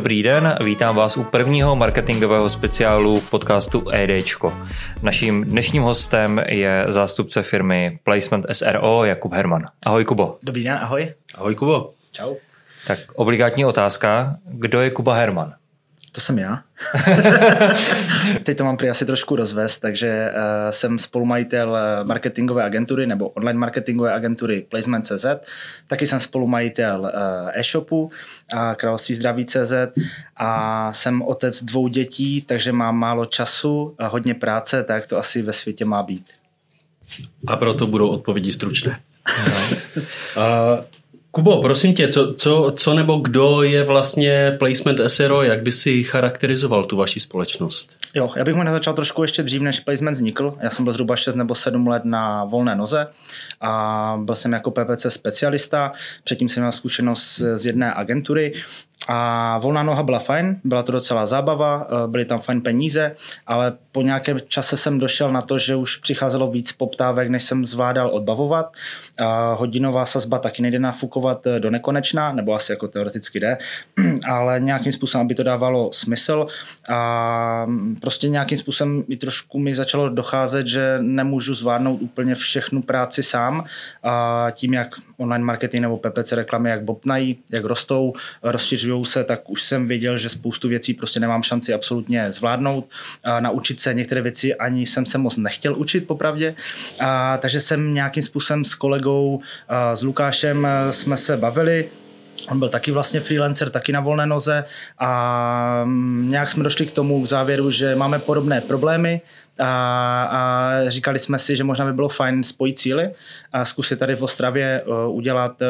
Dobrý den, vítám vás u prvního marketingového speciálu podcastu EDčko. Naším dnešním hostem je zástupce firmy Placement SRO Jakub Herman. Ahoj Kubo. Dobrý den, ahoj. Ahoj Kubo. Čau. Tak obligátní otázka, kdo je Kuba Herman? To jsem já. Teď to mám prý asi trošku rozvést, takže uh, jsem spolumajitel eh, marketingové agentury nebo online marketingové agentury Placement.cz, taky jsem spolumajitel uh, e-shopu a království zdraví.cz a jsem otec dvou dětí, takže mám málo času a hodně práce, tak to asi ve světě má být. A proto budou odpovědi stručné. uh, Kubo, prosím tě, co, co, co nebo kdo je vlastně Placement SRO, jak by si charakterizoval tu vaši společnost? Jo, já bych možná začal trošku ještě dřív, než Placement vznikl. Já jsem byl zhruba 6 nebo 7 let na volné noze a byl jsem jako PPC specialista. Předtím jsem měl zkušenost z jedné agentury a volná noha byla fajn, byla to docela zábava, eh, byly tam fajn peníze, ale po nějakém čase jsem došel na to, že už přicházelo víc poptávek, než jsem zvládal odbavovat. A hodinová sazba taky nejde nafukovat eh, do nekonečna, nebo asi jako teoreticky jde, ale nějakým způsobem by to dávalo smysl a mm, prostě nějakým způsobem mi trošku mi začalo docházet, že nemůžu zvládnout úplně všechnu práci sám a tím, jak online marketing nebo PPC reklamy, jak bobnají, jak rostou, rozšiřují se, tak už jsem věděl, že spoustu věcí prostě nemám šanci absolutně zvládnout. A naučit se některé věci ani jsem se moc nechtěl učit popravdě. A, takže jsem nějakým způsobem s kolegou, a, s Lukášem jsme se bavili, On byl taky vlastně freelancer, taky na volné noze. A mm, nějak jsme došli k tomu k závěru, že máme podobné problémy, a, a říkali jsme si, že možná by bylo fajn spojit síly a zkusit tady v Ostravě uh, udělat,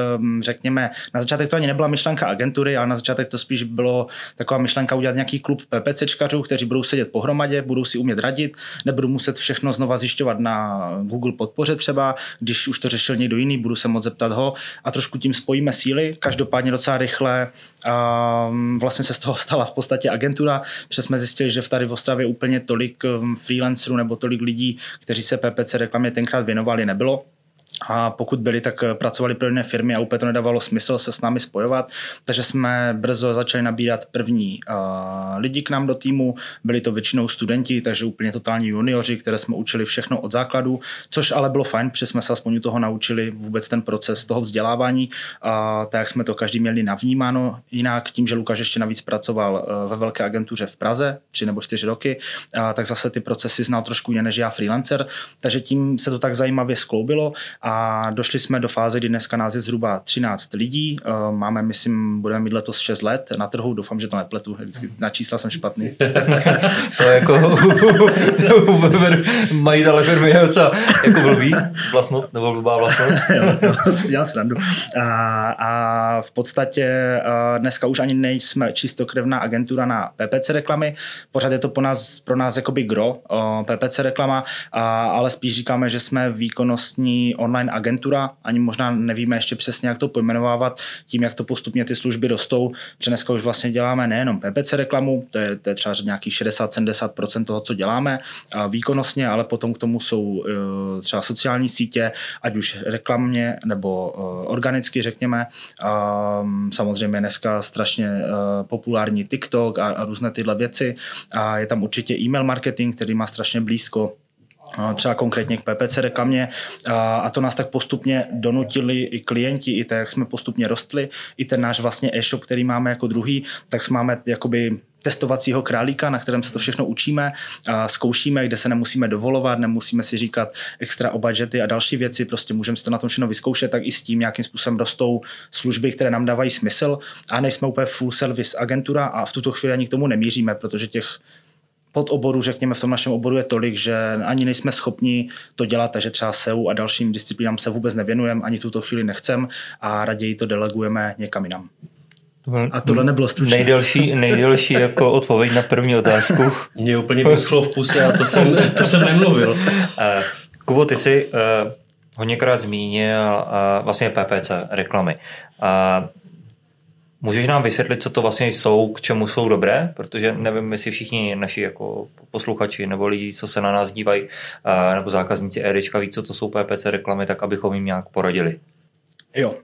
řekněme, na začátek to ani nebyla myšlenka agentury, ale na začátek to spíš bylo taková myšlenka udělat nějaký klub PPCčkařů, kteří budou sedět pohromadě, budou si umět radit, nebudou muset všechno znova zjišťovat na Google podpoře třeba, když už to řešil někdo jiný, budu se moc zeptat ho. A trošku tím spojíme síly, každopádně docela rychle a vlastně se z toho stala v podstatě agentura, protože jsme zjistili, že v tady v Ostravě úplně tolik um, freelancerů nebo tolik lidí, kteří se PPC reklamě tenkrát věnovali, nebylo a pokud byli, tak eh, pracovali pro jiné firmy a úplně to nedávalo smysl se s námi spojovat, takže jsme brzo začali nabírat první uh, lidi k nám do týmu, byli to většinou studenti, takže úplně totální junioři, které jsme učili všechno od základu, což ale bylo fajn, protože jsme se aspoň u toho naučili vůbec ten proces toho vzdělávání, a tak jak jsme to každý měli navnímáno, jinak tím, že Lukáš ještě navíc pracoval uh, ve velké agentuře v Praze, tři nebo čtyři roky, uh, tak zase ty procesy znal trošku jiné než já freelancer, takže tím se to tak zajímavě skloubilo a došli jsme do fáze, kdy dneska nás je zhruba 13 lidí. Eh, máme, myslím, budeme mít letos 6 let na trhu. Doufám, že to nepletu. Vždycky na čísla jsem špatný. to je jako majitele firmy je docela jako blbý vlastnost, nebo blbá vlastnost. jo, si dělám srandu. A, a v podstatě eh, dneska už ani nejsme čistokrevná agentura na PPC reklamy. Pořád je to po nás, pro nás jakoby gro eh, PPC reklama, ale spíš říkáme, že jsme výkonnostní online online agentura, ani možná nevíme ještě přesně, jak to pojmenovávat, tím, jak to postupně ty služby rostou. Dneska už vlastně děláme nejenom PPC reklamu, to je, to je třeba nějakých 60-70% toho, co děláme a výkonnostně, ale potom k tomu jsou e, třeba sociální sítě, ať už reklamně nebo e, organicky, řekněme. A samozřejmě dneska strašně e, populární TikTok a, a různé tyhle věci. A je tam určitě e-mail marketing, který má strašně blízko třeba konkrétně k PPC reklamě. A to nás tak postupně donutili i klienti, i tak, jak jsme postupně rostli, i ten náš vlastně e-shop, který máme jako druhý, tak máme jakoby testovacího králíka, na kterém se to všechno učíme, a zkoušíme, kde se nemusíme dovolovat, nemusíme si říkat extra o budgety a další věci, prostě můžeme si to na tom všechno vyzkoušet, tak i s tím, nějakým způsobem rostou služby, které nám dávají smysl. A nejsme úplně full service agentura a v tuto chvíli ani k tomu nemíříme, protože těch pod oboru, řekněme, v tom našem oboru je tolik, že ani nejsme schopni to dělat, takže třeba SEO a dalším disciplínám se vůbec nevěnujeme, ani tuto chvíli nechcem a raději to delegujeme někam jinam. A tohle nebylo stručné. Nejdelší, nejdelší jako odpověď na první otázku. Mě úplně vyschlo v puse a to jsem, to jsem nemluvil. Uh, Kubo, ty jsi uh, hodněkrát zmínil uh, vlastně PPC reklamy. Můžeš nám vysvětlit, co to vlastně jsou, k čemu jsou dobré? Protože nevím, jestli všichni naši jako posluchači nebo lidi, co se na nás dívají, nebo zákazníci EDčka ví, co to jsou PPC reklamy, tak abychom jim nějak poradili. Jo,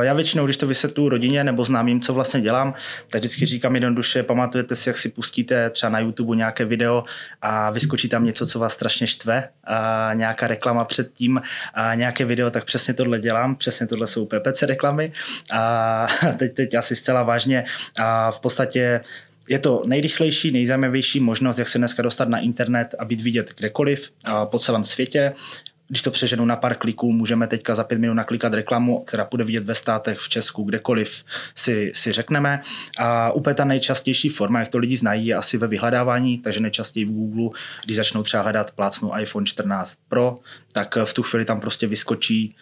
já většinou, když to vysvětlu rodině nebo známým, co vlastně dělám, tak vždycky říkám jednoduše, pamatujete si, jak si pustíte třeba na YouTube nějaké video a vyskočí tam něco, co vás strašně štve, a nějaká reklama předtím a nějaké video, tak přesně tohle dělám, přesně tohle jsou PPC reklamy a teď, teď asi zcela vážně a v podstatě je to nejrychlejší, nejzajímavější možnost, jak se dneska dostat na internet a být vidět kdekoliv po celém světě když to přeženu na pár kliků, můžeme teďka za pět minut naklikat reklamu, která bude vidět ve státech, v Česku, kdekoliv si, si řekneme. A úplně ta nejčastější forma, jak to lidi znají, je asi ve vyhledávání, takže nejčastěji v Google, když začnou třeba hledat plácnu iPhone 14 Pro, tak v tu chvíli tam prostě vyskočí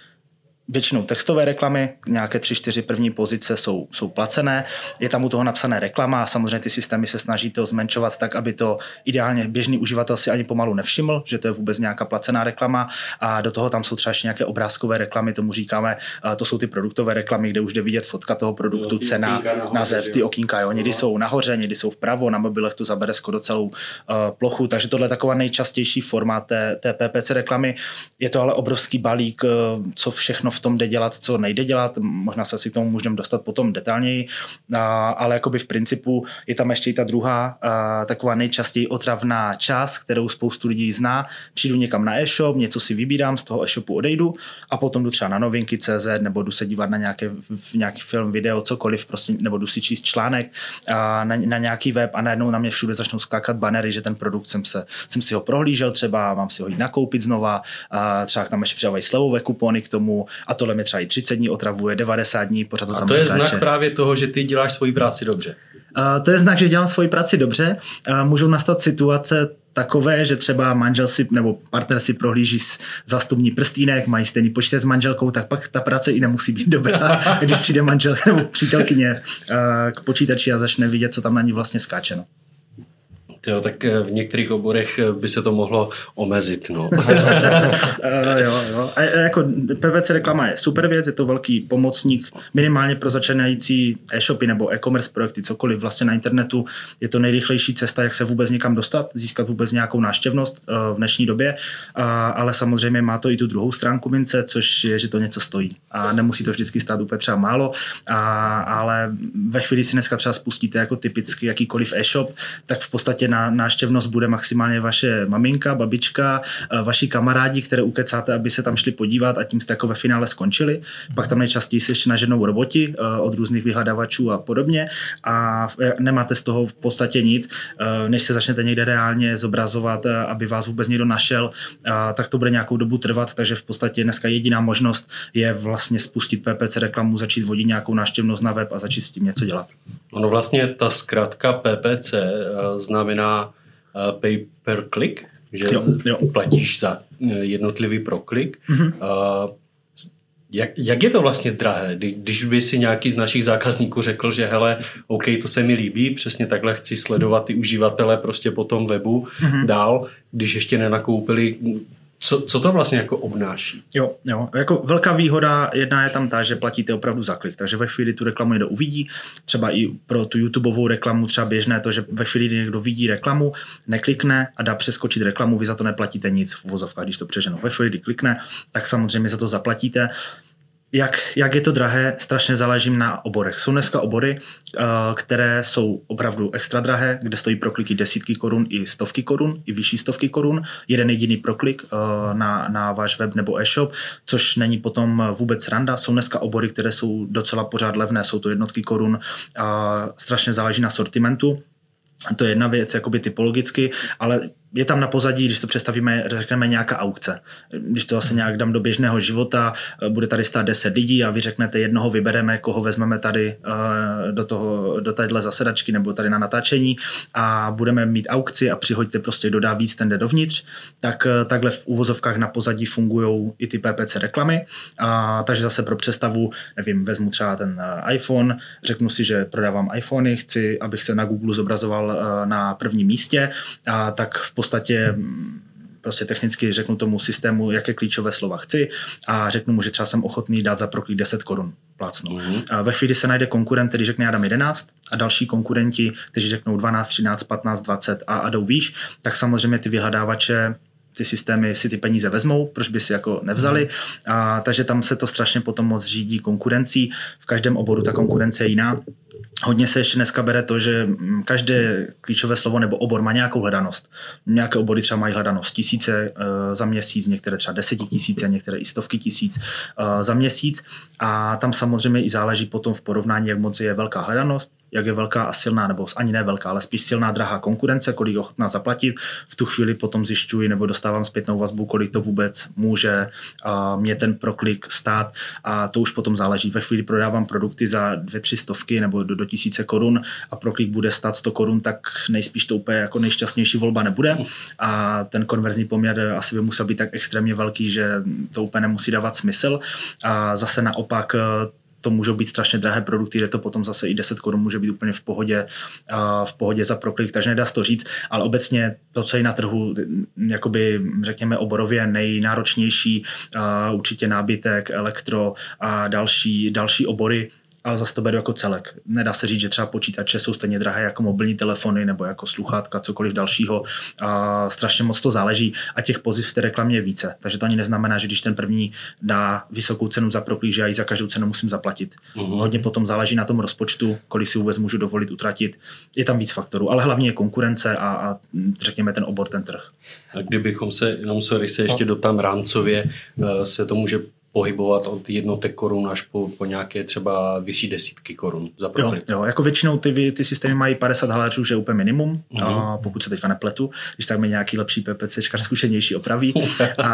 většinou textové reklamy, nějaké tři, čtyři první pozice jsou, jsou placené, je tam u toho napsané reklama a samozřejmě ty systémy se snaží to zmenšovat tak, aby to ideálně běžný uživatel si ani pomalu nevšiml, že to je vůbec nějaká placená reklama a do toho tam jsou třeba ještě nějaké obrázkové reklamy, tomu říkáme, to jsou ty produktové reklamy, kde už jde vidět fotka toho produktu, jo, cena, název, ty okýnka, jo. někdy no. jsou nahoře, někdy jsou vpravo, na mobilech to zabere skoro celou uh, plochu, takže tohle je taková nejčastější forma té, té PPC reklamy. Je to ale obrovský balík, uh, co všechno v tom jde dělat, co nejde dělat, možná se si k tomu můžeme dostat potom detailněji, ale jakoby v principu je tam ještě i ta druhá taková nejčastěji otravná část, kterou spoustu lidí zná. Přijdu někam na e-shop, něco si vybírám, z toho e-shopu odejdu a potom jdu třeba na novinky CZ nebo jdu se dívat na nějaké, nějaký film, video, cokoliv, prostě, nebo jdu si číst článek a na, na, nějaký web a najednou na mě všude začnou skákat banery, že ten produkt jsem, se, jsem si ho prohlížel třeba, mám si ho jít nakoupit znova, a třeba tam ještě přidávají slevové kupony k tomu a tohle mi třeba i 30 dní otravuje, 90 dní, pořád to a tam to je skáče. znak právě toho, že ty děláš svoji práci dobře. Uh, to je znak, že dělám svoji práci dobře. Uh, můžou nastat situace takové, že třeba manžel si nebo partner si prohlíží zastupní prstínek, mají stejný počítač s manželkou, tak pak ta práce i nemusí být dobrá, když přijde manžel nebo přítelkyně uh, k počítači a začne vidět, co tam na ní vlastně skáče. No. Jo, tak eh, v některých oborech eh, by se to mohlo omezit. No. Eh, jo, jo. A jako PPC reklama je super věc, je to velký pomocník minimálně pro začínající e-shopy nebo e-commerce projekty, cokoliv vlastně na internetu. Je to nejrychlejší cesta, jak se vůbec někam dostat, získat vůbec nějakou náštěvnost v dnešní době, ale samozřejmě má to i tu druhou stránku mince, což je, že to něco stojí. A nemusí to vždycky stát úplně třeba málo, a, ale ve chvíli si dneska třeba spustíte jako typicky jakýkoliv e-shop, tak v podstatě na náštěvnost bude maximálně vaše maminka, babička, eh, vaši kamarádi, které ukecáte, aby se tam šli podívat a tím jste jako ve finále skončili. Pak tam nejčastěji se ještě naženou roboti eh, od různých vyhledavačů a podobně a eh, nemáte z toho v podstatě nic, než se začnete někde reálně zobrazovat, aby vás vůbec někdo našel, tak to bude nějakou dobu trvat, takže v podstatě dneska jediná možnost je vlastně spustit PPC reklamu, začít vodit nějakou náštěvnost na web a začít s tím něco dělat. Ono vlastně ta zkrátka PPC znamená pay per click, že jo, jo. platíš za eh, jednotlivý proklik. Mm-hmm. Jak, jak je to vlastně drahé, když by si nějaký z našich zákazníků řekl, že hele, OK, to se mi líbí, přesně takhle chci sledovat ty uživatele prostě po tom webu mm-hmm. dál, když ještě nenakoupili co, co to vlastně jako obnáší? Jo, jo, jako velká výhoda jedna je tam ta, že platíte opravdu za klik, takže ve chvíli tu reklamu někdo uvidí, třeba i pro tu YouTubeovou reklamu třeba běžné to, že ve chvíli, kdy někdo vidí reklamu, neklikne a dá přeskočit reklamu, vy za to neplatíte nic v uvozovkách, když to přeženu. Ve chvíli, kdy klikne, tak samozřejmě za to zaplatíte jak, jak je to drahé, strašně záleží na oborech. Jsou dneska obory, eh, které jsou opravdu extra drahé, kde stojí prokliky desítky korun i stovky korun, i vyšší stovky korun. Jeden jediný proklik eh, na, na váš web nebo e-shop, což není potom vůbec randa. Jsou dneska obory, které jsou docela pořád levné, jsou to jednotky korun. Strašně záleží na sortimentu. To je jedna věc, jakoby typologicky, ale je tam na pozadí, když to představíme, řekneme nějaká aukce. Když to vlastně nějak dám do běžného života, eh, bude tady stát 10 lidí a vy řeknete, jednoho vybereme, koho vezmeme tady eh, do, toho, do téhle zasedačky nebo tady na natáčení a budeme mít aukci a přihoďte prostě, kdo dá víc, ten jde dovnitř, tak eh, takhle v úvozovkách na pozadí fungují i ty PPC reklamy. A, takže zase pro představu, nevím, vezmu třeba ten iPhone, řeknu si, že prodávám iPhony, chci, abych se na Google zobrazoval na prvním místě, a tak v podstatě mm, prostě technicky řeknu tomu systému, jaké klíčové slova chci a řeknu mu, že třeba jsem ochotný dát za proklík 10 korun plácnu. Mm-hmm. A ve chvíli se najde konkurent, který řekne, já dám 11 a další konkurenti, kteří řeknou 12, 13, 15, 20 a, a jdou výš, tak samozřejmě ty vyhledávače ty systémy si ty peníze vezmou, proč by si jako nevzali. Mhm. A, takže tam se to strašně potom moc řídí konkurencí. V každém oboru ta konkurence je jiná. Hodně se ještě dneska bere to, že mm, každé klíčové slovo nebo obor má nějakou hledanost. Nějaké obory třeba mají hledanost tisíce uh, za měsíc, některé třeba tisíce, některé i stovky tisíc uh, za měsíc. A tam samozřejmě i záleží potom v porovnání, jak moc je velká hledanost, jak je velká a silná, nebo ani ne velká, ale spíš silná drahá konkurence, kolik je ochotná zaplatit. V tu chvíli potom zjišťuji nebo dostávám zpětnou vazbu, kolik to vůbec může mě ten proklik stát a to už potom záleží. Ve chvíli prodávám produkty za dvě, tři stovky nebo do, do tisíce korun a proklik bude stát 100 korun, tak nejspíš to úplně jako nejšťastnější volba nebude a ten konverzní poměr asi by musel být tak extrémně velký, že to úplně nemusí dávat smysl. A zase naopak to můžou být strašně drahé produkty, kde to potom zase i 10 korun může být úplně v pohodě, v pohodě za proklik, takže nedá se to říct, ale obecně to, co je na trhu, jakoby řekněme oborově nejnáročnější, určitě nábytek, elektro a další, další obory, ale zase to beru jako celek. Nedá se říct, že třeba počítače jsou stejně drahé jako mobilní telefony nebo jako sluchátka, cokoliv dalšího. A strašně moc to záleží a těch pozic v té reklamě je více. Takže to ani neznamená, že když ten první dá vysokou cenu za proklík, že já ji za každou cenu musím zaplatit. Uh-huh. Hodně potom záleží na tom rozpočtu, kolik si vůbec můžu dovolit utratit. Je tam víc faktorů, ale hlavně je konkurence a, a řekněme ten obor, ten trh. A kdybychom se, jenom sorry, se ještě no. doptám rámcově, eh, se to může pohybovat od jednotek korun až po, po nějaké třeba vyšší desítky korun za jo, jo, jako většinou ty, ty systémy mají 50 haléřů, že je úplně minimum, uh-huh. a pokud se teďka nepletu, když tak mi nějaký lepší PPC zkušenější opraví, a,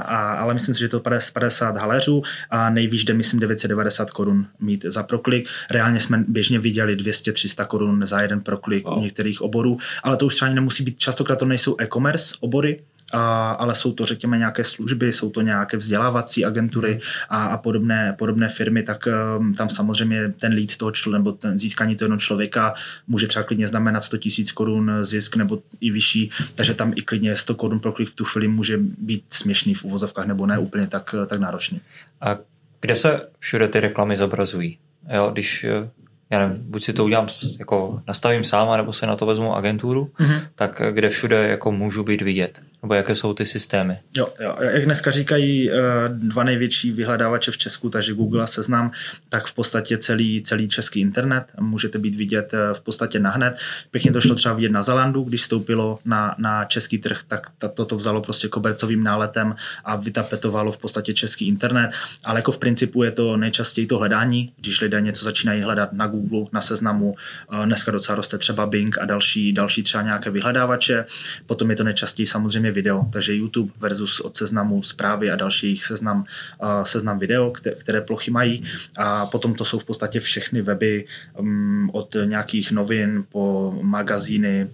a, ale myslím si, že to 50 haléřů a nejvíc jde, myslím, 990 korun mít za proklik. Reálně jsme běžně viděli 200-300 korun za jeden proklik wow. u některých oborů, ale to už třeba nemusí být, častokrát to nejsou e-commerce obory, a, ale jsou to, řekněme, nějaké služby, jsou to nějaké vzdělávací agentury a, a podobné, podobné firmy, tak um, tam samozřejmě ten lead toho člověka, nebo ten získání toho člověka může třeba klidně znamenat 100 tisíc korun zisk nebo i vyšší, takže tam i klidně 100 korun pro klik v tu chvíli může být směšný v uvozovkách nebo ne úplně tak, tak náročný. A kde se všude ty reklamy zobrazují? Jo, když já nevím, buď si to udělám, jako nastavím sám, nebo se na to vezmu agenturu, mm-hmm. tak kde všude jako můžu být vidět. Nebo jaké jsou ty systémy? Jo, jo, jak dneska říkají eh, dva největší vyhledávače v Česku, takže Google a Seznam, tak v podstatě celý, celý český internet můžete být vidět eh, v podstatě nahned. Pěkně to šlo třeba vidět na Zalandu, když stoupilo na, na český trh, tak toto to vzalo prostě kobercovým náletem a vytapetovalo v podstatě český internet, ale jako v principu je to nejčastěji to hledání, když lidé něco začínají hledat na Google, na Seznamu, eh, dneska docela roste třeba Bing a další, další třeba nějaké vyhledávače, potom je to nejčastěji samozřejmě samozřejmě video, takže YouTube versus od seznamu zprávy a dalších seznam, seznam video, které, plochy mají a potom to jsou v podstatě všechny weby um, od nějakých novin po magazíny.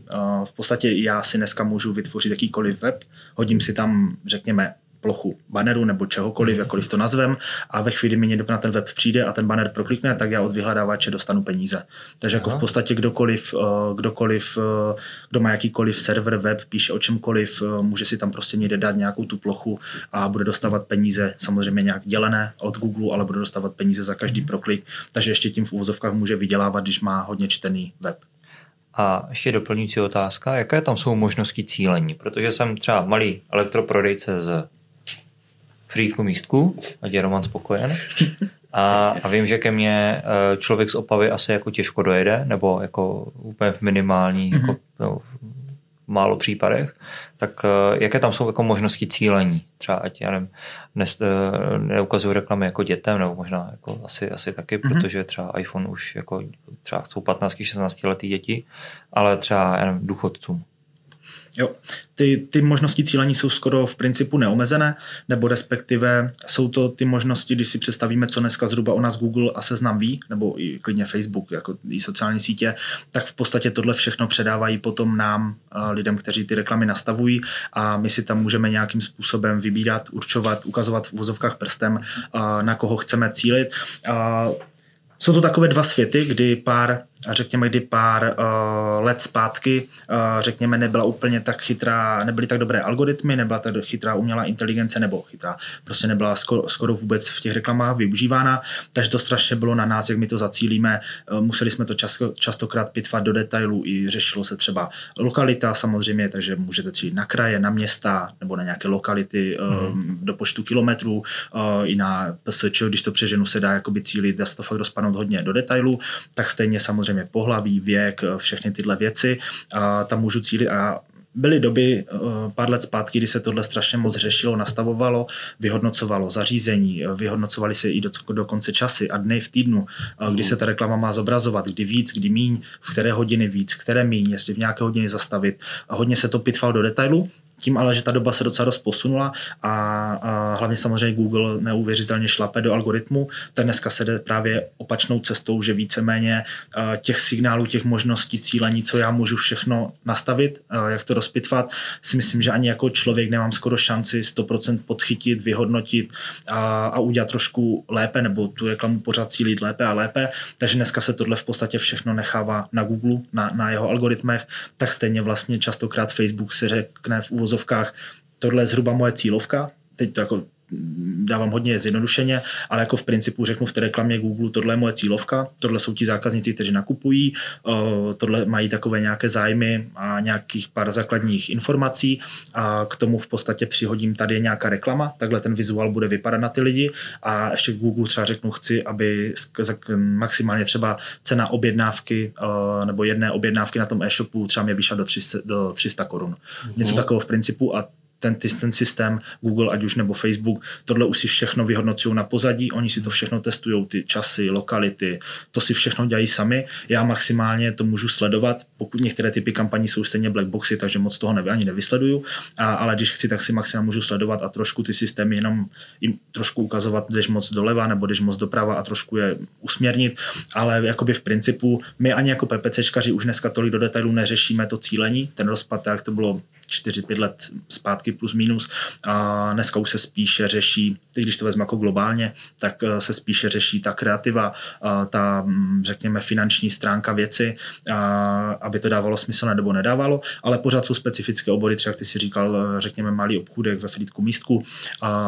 V podstatě já si dneska můžu vytvořit jakýkoliv web, hodím si tam, řekněme, plochu banneru nebo čehokoliv, jakkoliv to nazvem a ve chvíli mi někdo na ten web přijde a ten banner proklikne, tak já od vyhledávače dostanu peníze. Takže jako v podstatě kdokoliv, eh, kdokoliv, eh, kdo má jakýkoliv server, web, píše o čemkoliv, eh, může si tam prostě někde dát nějakou tu plochu a bude dostávat peníze, samozřejmě nějak dělené od Google, ale bude dostávat peníze za každý mhm. proklik, takže ještě tím v úvozovkách může vydělávat, když má hodně čtený web. A ještě doplňující otázka, jaké tam jsou možnosti cílení? Protože jsem třeba malý elektroprodejce z frýdku místku, ať je Roman spokojen. A, a vím, že ke mně eh, člověk z Opavy asi jako těžko dojede, nebo jako úplně v minimální, mm-hmm. jako, no, málo případech, tak eh, jaké tam jsou jako možnosti cílení? Třeba ať, já nevím, eh, neukazuju reklamy jako dětem, nebo možná jako asi, asi taky, mm-hmm. protože třeba iPhone už jako třeba jsou 15-16 letý děti, ale třeba já nevím, důchodcům. Jo, ty, ty možnosti cílení jsou skoro v principu neomezené, nebo respektive jsou to ty možnosti, když si představíme, co dneska zhruba o nás Google a seznam ví, nebo i klidně Facebook, jako i sociální sítě, tak v podstatě tohle všechno předávají potom nám, lidem, kteří ty reklamy nastavují a my si tam můžeme nějakým způsobem vybírat, určovat, ukazovat v vozovkách prstem, na koho chceme cílit. Jsou to takové dva světy, kdy pár řekněme, kdy pár uh, let zpátky, uh, řekněme, nebyla úplně tak chytrá, nebyly tak dobré algoritmy, nebyla tak chytrá umělá inteligence, nebo chytrá, prostě nebyla skoro, skoro vůbec v těch reklamách využívána, takže to strašně bylo na nás, jak my to zacílíme. Uh, museli jsme to často, častokrát pitvat do detailů i řešilo se třeba lokalita samozřejmě, takže můžete cílit na kraje, na města nebo na nějaké lokality mm. do počtu kilometrů, uh, i na PSČ, když to přeženu, se dá jakoby cílit, dá se to fakt rozpadnout hodně do detailů, tak stejně samozřejmě pohlaví, věk, všechny tyhle věci, a tam můžu cílit a byly doby pár let zpátky, kdy se tohle strašně moc řešilo, nastavovalo, vyhodnocovalo zařízení, vyhodnocovali se i do, dokonce časy a dny v týdnu, kdy se ta reklama má zobrazovat, kdy víc, kdy míň, v které hodiny víc, které míň, jestli v nějaké hodiny zastavit. A hodně se to pitval do detailu tím ale, že ta doba se docela dost posunula a, a hlavně samozřejmě Google neuvěřitelně šlape do algoritmu, tak dneska se jde právě opačnou cestou, že víceméně těch signálů, těch možností cílení, co já můžu všechno nastavit, jak to rozpitvat, si myslím, že ani jako člověk nemám skoro šanci 100% podchytit, vyhodnotit a, a udělat trošku lépe, nebo tu reklamu pořád cílit lépe a lépe. Takže dneska se tohle v podstatě všechno nechává na Google, na, na jeho algoritmech, tak stejně vlastně častokrát Facebook se řekne v uvozovkách, tohle je zhruba moje cílovka, teď to jako dávám hodně zjednodušeně, ale jako v principu řeknu v té reklamě Google, tohle je moje cílovka, tohle jsou ti zákazníci, kteří nakupují, tohle mají takové nějaké zájmy a nějakých pár základních informací a k tomu v podstatě přihodím tady je nějaká reklama, takhle ten vizuál bude vypadat na ty lidi a ještě Google třeba řeknu, chci, aby maximálně třeba cena objednávky nebo jedné objednávky na tom e-shopu třeba mě vyšla do 300, do 300 korun. Něco mhm. takového v principu a ten, ten systém Google, ať už nebo Facebook, tohle už si všechno vyhodnocují na pozadí, oni si to všechno testují, ty časy, lokality, to si všechno dělají sami. Já maximálně to můžu sledovat, pokud některé typy kampaní jsou stejně black boxy, takže moc toho ani nevysleduju, a, ale když chci, tak si maximálně můžu sledovat a trošku ty systémy jenom jim trošku ukazovat, když moc doleva nebo když moc doprava a trošku je usměrnit, ale jakoby v principu my ani jako PPCčkaři už dneska tolik do detailů neřešíme to cílení, ten rozpad, jak to bylo 4-5 let zpátky plus minus. A dneska už se spíše řeší, teď když to vezmu jako globálně, tak eh, se spíše řeší ta kreativa, ta, mm, řekněme, finanční stránka věci, aby to dávalo smysl nebo nedávalo, ale pořád jsou specifické obory, třeba jak ty si říkal, eh, řekněme, malý obchůdek ve Frýdku místku,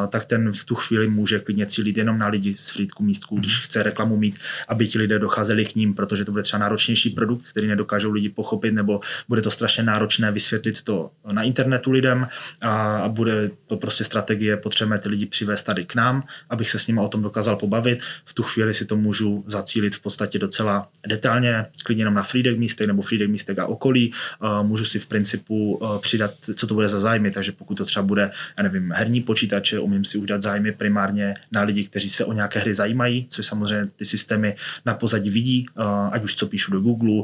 tak ten v tu chvíli může klidně cílit jenom na lidi z Frýdku místku, když mhm. chce reklamu mít, aby ti lidé docházeli k ním, protože to bude třeba náročnější produkt, který nedokážou lidi pochopit, nebo bude to strašně náročné vysvětlit to na internetu lidem a bude to prostě strategie, potřebujeme ty lidi přivést tady k nám, abych se s nimi o tom dokázal pobavit. V tu chvíli si to můžu zacílit v podstatě docela detailně, klidně jenom na Freedek místek nebo Freedek místek a okolí. Můžu si v principu přidat, co to bude za zájmy, takže pokud to třeba bude, já nevím, herní počítače, umím si udělat zájmy primárně na lidi, kteří se o nějaké hry zajímají, což samozřejmě ty systémy na pozadí vidí, ať už co píšu do Google,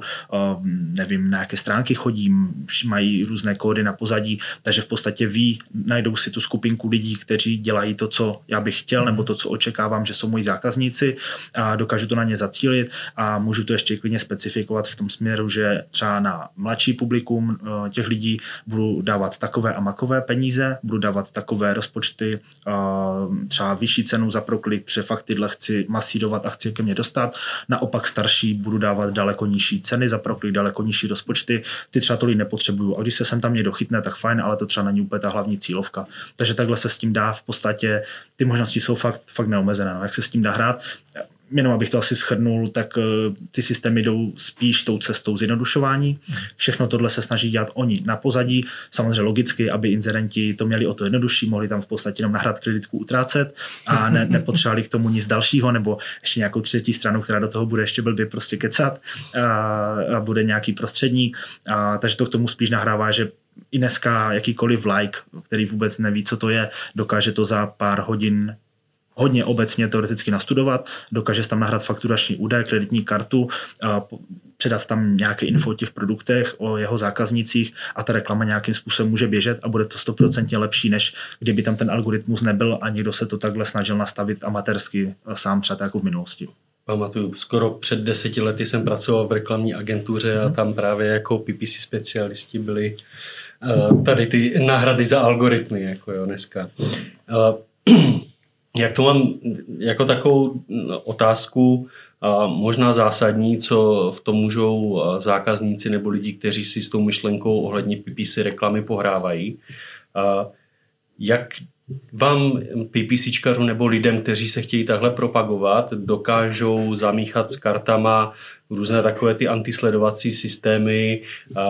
nevím, na jaké stránky chodím, mají různé kódy na pozadí, takže v podstatě ví, najdou si tu skupinku lidí, kteří dělají to, co já bych chtěl, nebo to, co očekávám, že jsou moji zákazníci a dokážu to na ně zacílit a můžu to ještě klidně specifikovat v tom směru, že třeba na mladší publikum eh, těch lidí budu dávat takové a makové peníze, budu dávat takové rozpočty, eh, třeba vyšší cenu za proklik, protože fakt tyhle chci masírovat a chci ke mně dostat. Naopak starší budu dávat daleko nižší ceny za proklik, daleko nižší rozpočty, ty třeba tolik nepotřebuju. A když se sem tam někdo chytne, tak fajn, ale to třeba není úplně ta hlavní cílovka. Takže takhle se s tím dá v podstatě, ty možnosti jsou fakt, fakt neomezené. No. Jak se s tím dá hrát? jenom abych to asi schrnul, tak eh, ty systémy jdou spíš tou cestou zjednodušování. Všechno tohle se snaží dělat oni na pozadí. Samozřejmě logicky, aby inzerenti to měli o to jednodušší, mohli tam v podstatě jenom nahrát kreditku, utrácet a ne, nepotřebovali k tomu nic dalšího, nebo ještě nějakou třetí stranu, která do toho bude ještě blbě prostě kecat a, a bude nějaký prostředník. A, takže to k tomu spíš nahrává, že i dneska jakýkoliv like, který vůbec neví, co to je, dokáže to za pár hodin hodně obecně teoreticky nastudovat, dokáže tam nahrát fakturační údaj, kreditní kartu, a předat tam nějaké info o těch produktech, o jeho zákaznicích a ta reklama nějakým způsobem může běžet a bude to stoprocentně lepší, než kdyby tam ten algoritmus nebyl a někdo se to takhle snažil nastavit amatérsky sám třeba jako v minulosti. Pamatuju, skoro před deseti lety jsem pracoval v reklamní agentuře a tam právě jako PPC specialisti byli tady ty náhrady za algoritmy, jako jo, dneska. Uh, jak to mám jako takovou otázku, A možná zásadní, co v tom můžou zákazníci nebo lidi, kteří si s tou myšlenkou ohledně PPC reklamy pohrávají. Jak vám PPCčkařů nebo lidem, kteří se chtějí takhle propagovat, dokážou zamíchat s kartama různé takové ty antisledovací systémy,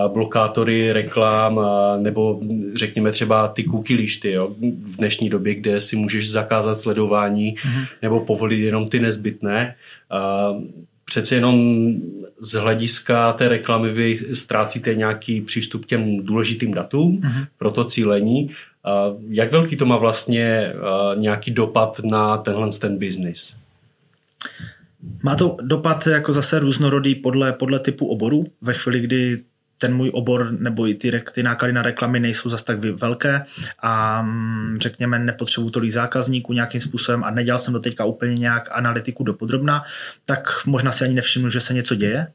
blokátory reklám nebo řekněme třeba ty cookie lišty jo, v dnešní době, kde si můžeš zakázat sledování mm-hmm. nebo povolit jenom ty nezbytné. Přece jenom z hlediska té reklamy vy ztrácíte nějaký přístup k těm důležitým datům mm-hmm. pro to cílení jak velký to má vlastně nějaký dopad na tenhle ten biznis? Má to dopad jako zase různorodý podle, podle typu oboru. Ve chvíli, kdy ten můj obor nebo i ty, ty náklady na reklamy nejsou zas tak velké a mm, řekněme nepotřebuji tolik zákazníků nějakým způsobem a nedělal jsem do teďka úplně nějak analytiku dopodrobna, tak možná si ani nevšimnu, že se něco děje.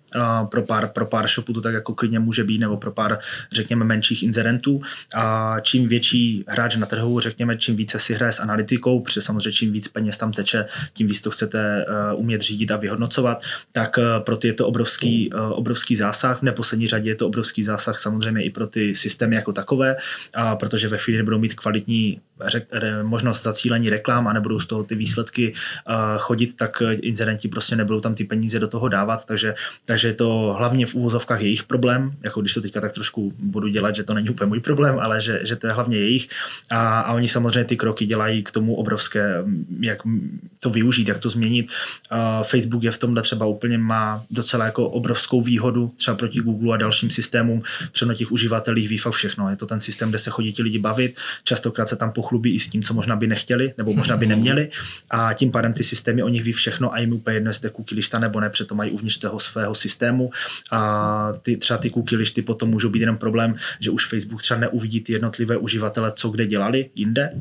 Pro pár, pro pár shopů to tak jako klidně může být nebo pro pár řekněme menších inzerentů a čím větší hráč na trhu, řekněme čím více si hraje s analytikou, protože samozřejmě čím víc peněz tam teče, tím víc to chcete e, umět řídit a vyhodnocovat, tak e, pro ty je to obrovský, e, obrovský zásah. V neposlední řadě je to obrovský zásah samozřejmě i pro ty systémy jako takové, a protože ve chvíli nebudou mít kvalitní řek, re, možnost zacílení reklám a nebudou z toho ty výsledky a, chodit, tak inzerenti prostě nebudou tam ty peníze do toho dávat, takže, takže je to hlavně v úvozovkách jejich problém, jako když to teďka tak trošku budu dělat, že to není úplně můj problém, ale že, že to je hlavně jejich a, a oni samozřejmě ty kroky dělají k tomu obrovské, jak to využít, jak to změnit. A Facebook je v tomhle třeba úplně má docela jako obrovskou výhodu třeba proti Google a dalším systémům, těch uživatelích ví fakt všechno. Je to ten systém, kde se chodí ti lidi bavit, častokrát se tam pochlubí i s tím, co možná by nechtěli, nebo možná by neměli. A tím pádem ty systémy o nich ví všechno a jim úplně jedno, jestli cookie lišta nebo ne, protože mají uvnitř toho svého systému. A ty, třeba ty cookie lišty potom můžou být jenom problém, že už Facebook třeba neuvidí ty jednotlivé uživatele, co kde dělali jinde,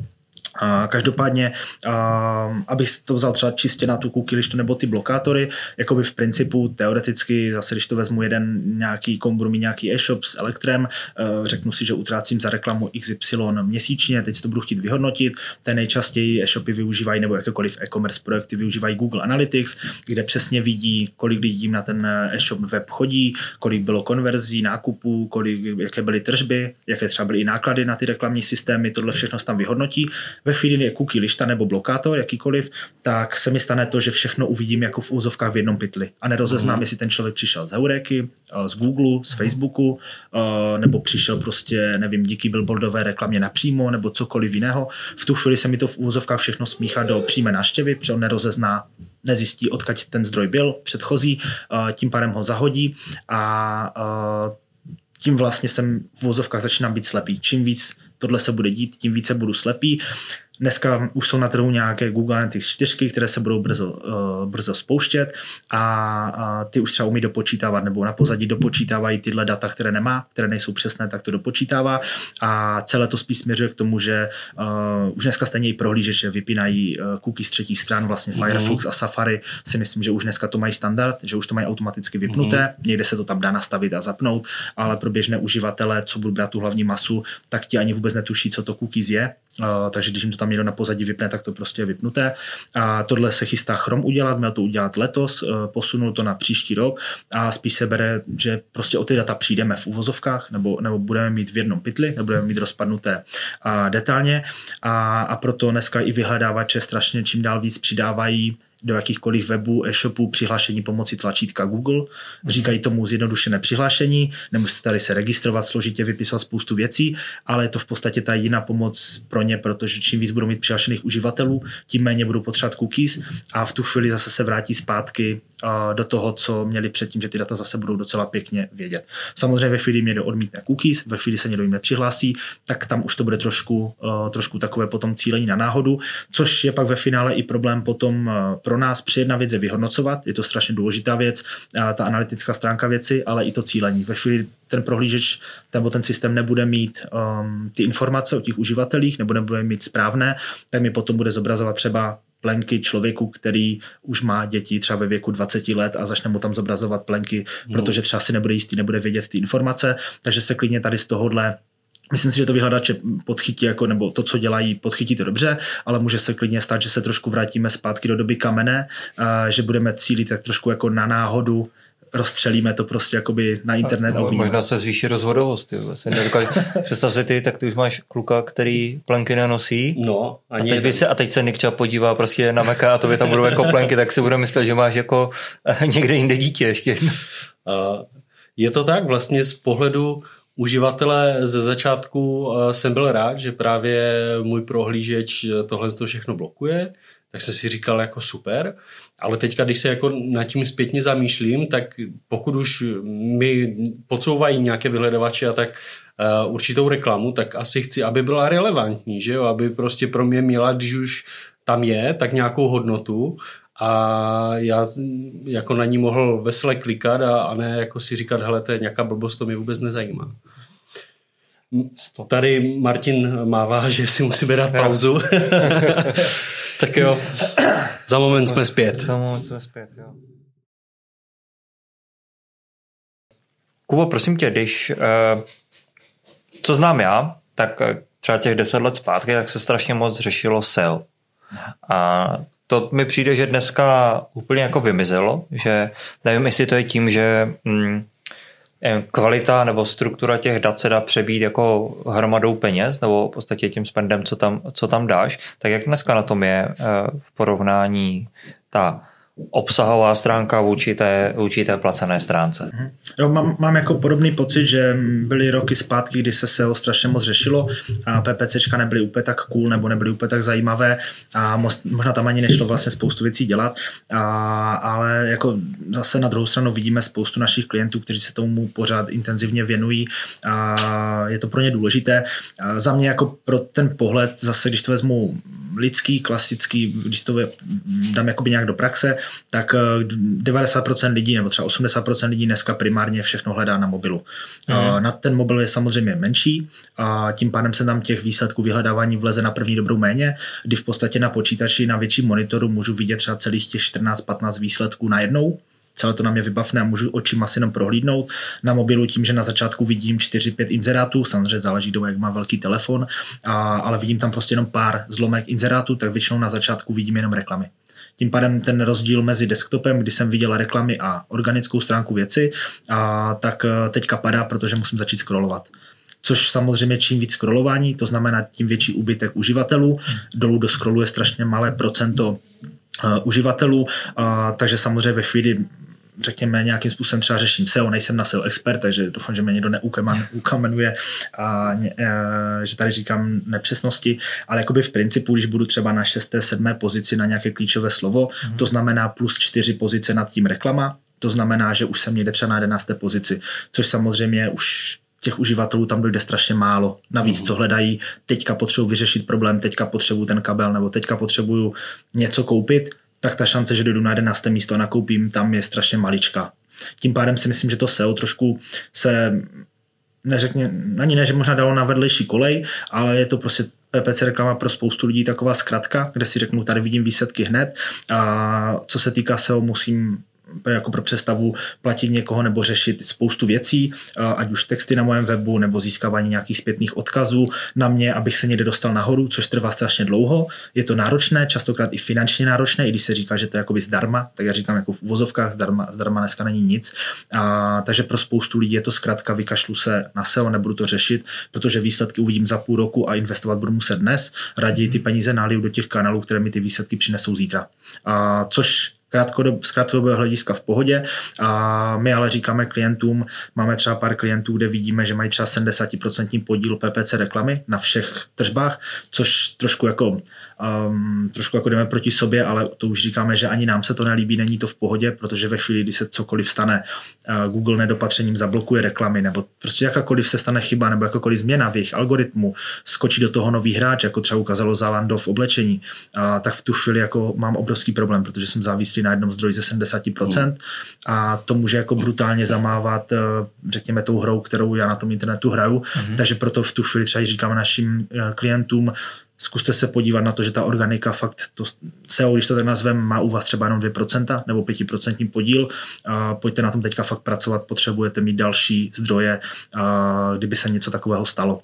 a každopádně, a, abych to vzal třeba čistě na tu cookie nebo ty blokátory, jako by v principu teoreticky, zase když to vezmu jeden nějaký kombur, nějaký e-shop s Elektrem, e, řeknu si, že utrácím za reklamu XY měsíčně, teď si to budu chtít vyhodnotit, ten nejčastěji e-shopy využívají nebo jakékoliv e-commerce projekty využívají Google Analytics, kde přesně vidí, kolik lidí na ten e-shop web chodí, kolik bylo konverzí, nákupů, kolik, jaké byly tržby, jaké třeba byly i náklady na ty reklamní systémy, tohle všechno tam vyhodnotí ve chvíli je cookie lišta nebo blokátor, jakýkoliv, tak se mi stane to, že všechno uvidím jako v úzovkách v jednom pytli a nerozeznám, mm. jestli ten člověk přišel z Heuréky, eh, z Google, z Facebooku, eh, nebo přišel prostě, nevím, díky billboardové reklamě napřímo, nebo cokoliv jiného. V tu chvíli se mi to v úzovkách všechno smíchá do přímé návštěvy, protože on nerozezná nezjistí, odkud ten zdroj byl předchozí, eh, tím pádem ho zahodí a tím vlastně jsem v vozovkách začínám být slepý. Čím víc tohle se bude dít, tím více budu slepý. Dneska už jsou na trhu nějaké Google Analytics 4, které se budou brzo, uh, brzo spouštět a, a ty už třeba umí dopočítávat nebo na pozadí dopočítávají tyhle data, které nemá, které nejsou přesné, tak to dopočítává a celé to spíš směřuje k tomu, že uh, už dneska stejně i prohlížeče vypínají uh, cookies z třetích stran, vlastně mm-hmm. Firefox a Safari si myslím, že už dneska to mají standard, že už to mají automaticky vypnuté, mm-hmm. někde se to tam dá nastavit a zapnout, ale pro běžné uživatele, co budou brát tu hlavní masu, tak ti ani vůbec netuší, co to cookies je, uh, takže když jim to tam někdo na pozadí vypne, tak to prostě je vypnuté. A tohle se chystá Chrome udělat, měl to udělat letos, eh, posunul to na příští rok a spíš se bere, že prostě o ty data přijdeme v uvozovkách, nebo, nebo budeme mít v jednom pytli, nebudeme mít rozpadnuté a detailně a, a proto dneska i vyhledávače strašně čím dál víc přidávají do jakýchkoliv webů, e-shopů přihlášení pomocí tlačítka Google. Říkají tomu zjednodušené přihlášení, nemusíte tady se registrovat, složitě vypisovat spoustu věcí, ale je to v podstatě ta jiná pomoc pro ně, protože čím víc budou mít přihlášených uživatelů, tím méně budou potřebovat cookies a v tu chvíli zase se vrátí zpátky do toho, co měli předtím, že ty data zase budou docela pěkně vědět. Samozřejmě ve chvíli někdo odmítne cookies, ve chvíli se někdo jim nepřihlásí, tak tam už to bude trošku, trošku takové potom cílení na náhodu, což je pak ve finále i problém potom pro nás při jedna věc je vyhodnocovat, je to strašně důležitá věc, ta analytická stránka věci, ale i to cílení. Ve chvíli ten prohlížeč nebo ten systém nebude mít um, ty informace o těch uživatelích nebo nebude mít správné, tak mi potom bude zobrazovat třeba plenky člověku, který už má děti třeba ve věku 20 let a začne mu tam zobrazovat plenky, no. protože třeba si nebude jistý, nebude vědět ty informace, takže se klidně tady z tohohle Myslím si, že to vyhledáče podchytí, jako, nebo to, co dělají, podchytí to dobře, ale může se klidně stát, že se trošku vrátíme zpátky do doby kamene, a že budeme cílit tak trošku jako na náhodu, rozstřelíme to prostě jakoby na internet a, a Možná se zvýší rozhodovost. Jo. Představ si ty, tak ty už máš kluka, který plenky nenosí. No, ani a teď, se, a teď se Nikča podívá prostě na meka a to by tam budou jako plenky, tak si bude myslet, že máš jako eh, někde jinde dítě ještě. Uh, je to tak, vlastně z pohledu uživatele ze začátku eh, jsem byl rád, že právě můj prohlížeč tohle to všechno blokuje, tak jsem si říkal jako super, ale teďka, když se jako nad tím zpětně zamýšlím, tak pokud už mi podsouvají nějaké vyhledavače a tak uh, určitou reklamu, tak asi chci, aby byla relevantní, že jo? aby prostě pro mě měla, když už tam je, tak nějakou hodnotu a já jako na ní mohl vesele klikat a, a ne jako si říkat, hele, to je nějaká blbost, to mě vůbec nezajímá. Tady Martin mává, že si musíme dát pauzu. tak jo, za moment jsme zpět. Za moment jsme zpět, jo. Kubo, prosím tě, když, uh, co znám já, tak uh, třeba těch deset let zpátky, tak se strašně moc řešilo SEO. A to mi přijde, že dneska úplně jako vymizelo, že nevím, jestli to je tím, že mm, Eh, kvalita nebo struktura těch dat se dá přebít jako hromadou peněz nebo v podstatě tím spendem, co tam, co tam dáš, tak jak dneska na tom je eh, v porovnání ta obsahová stránka vůči té, vůči té placené stránce. Jo, mám, mám jako podobný pocit, že byly roky zpátky, kdy se SEO strašně moc řešilo a PPCčka nebyly úplně tak cool nebo nebyly úplně tak zajímavé a možná tam ani nešlo vlastně spoustu věcí dělat, a, ale jako zase na druhou stranu vidíme spoustu našich klientů, kteří se tomu pořád intenzivně věnují a je to pro ně důležité. A za mě jako pro ten pohled, zase když to vezmu lidský, klasický, když to dám jakoby nějak do praxe, tak 90% eh, lidí nebo třeba 80% lidí dneska primárně všechno hledá na mobilu. Mm. Na ten mobil je samozřejmě menší a tím pádem se tam těch výsledků vyhledávání vleze na první dobrou méně, kdy v podstatě na počítači na větším monitoru můžu vidět třeba celých těch 14-15 výsledků najednou celé to na mě vybavné a můžu očima si jenom prohlídnout. Na mobilu tím, že na začátku vidím 4-5 inzerátů, samozřejmě záleží do jak má velký telefon, a, ale vidím tam prostě jenom pár zlomek inzerátů, tak většinou na začátku vidím jenom reklamy. Tím pádem ten rozdíl mezi desktopem, kdy jsem viděla reklamy a organickou stránku věci, a tak eh, teďka padá, protože musím začít scrollovat což samozřejmě čím víc scrollování, to znamená tím větší úbytek uživatelů. Dolů do scrollu je strašně malé procento uh, uživatelů, uh, takže samozřejmě ve chvíli řekněme, nějakým způsobem třeba řeším SEO, nejsem na SEO expert, takže doufám, že mě někdo neukamenuje, a, a, že tady říkám nepřesnosti, ale jakoby v principu, když budu třeba na 6. 7. pozici na nějaké klíčové slovo, mm-hmm. to znamená plus 4 pozice nad tím reklama, to znamená, že už jsem někde třeba na 11. pozici, což samozřejmě už těch uživatelů tam dojde strašně málo. Navíc, co hledají, teďka potřebuji vyřešit problém, teďka potřebuju ten kabel, nebo teďka potřebuju něco koupit, tak ta šance, že dojdu na 11. místo a nakoupím, tam je strašně malička. Tím pádem si myslím, že to SEO trošku se neřekně, ani ne, že možná dalo na vedlejší kolej, ale je to prostě PPC reklama pro spoustu lidí taková zkratka, kde si řeknu, tady vidím výsledky hned a co se týká SEO, musím jako pro přestavu platit někoho nebo řešit spoustu věcí, ať už texty na mém webu nebo získávání nějakých zpětných odkazů na mě, abych se někde dostal nahoru, což trvá strašně dlouho. Je to náročné, častokrát i finančně náročné, i když se říká, že to je jakoby zdarma, tak já říkám jako v uvozovkách, zdarma, zdarma dneska není nic. A, takže pro spoustu lidí je to zkrátka, vykašlu se na SEO, nebudu to řešit, protože výsledky uvidím za půl roku a investovat budu muset dnes. Raději ty peníze náliju do těch kanálů, které mi ty výsledky přinesou zítra. A, což krátkodob, z krátkodobého hlediska v pohodě. A my ale říkáme klientům, máme třeba pár klientů, kde vidíme, že mají třeba 70% podíl PPC reklamy na všech tržbách, což trošku jako um, trošku jako jdeme proti sobě, ale to už říkáme, že ani nám se to nelíbí, není to v pohodě, protože ve chvíli, kdy se cokoliv stane, uh, Google nedopatřením zablokuje reklamy, nebo prostě jakákoliv se stane chyba, nebo jakákoliv změna v jejich algoritmu, skočí do toho nový hráč, jako třeba ukázalo Zalando v oblečení, uh, tak v tu chvíli jako mám obrovský problém, protože jsem závislý na jednom zdroji ze 70% mm. a to může jako brutálně zamávat, uh, řekněme, tou hrou, kterou já na tom internetu hraju, mm. takže proto v tu chvíli třeba říkáme našim uh, klientům, zkuste se podívat na to, že ta organika fakt, to SEO, když to tak nazveme, má u vás třeba jenom 2% nebo 5% podíl. A pojďte na tom teďka fakt pracovat, potřebujete mít další zdroje, a kdyby se něco takového stalo.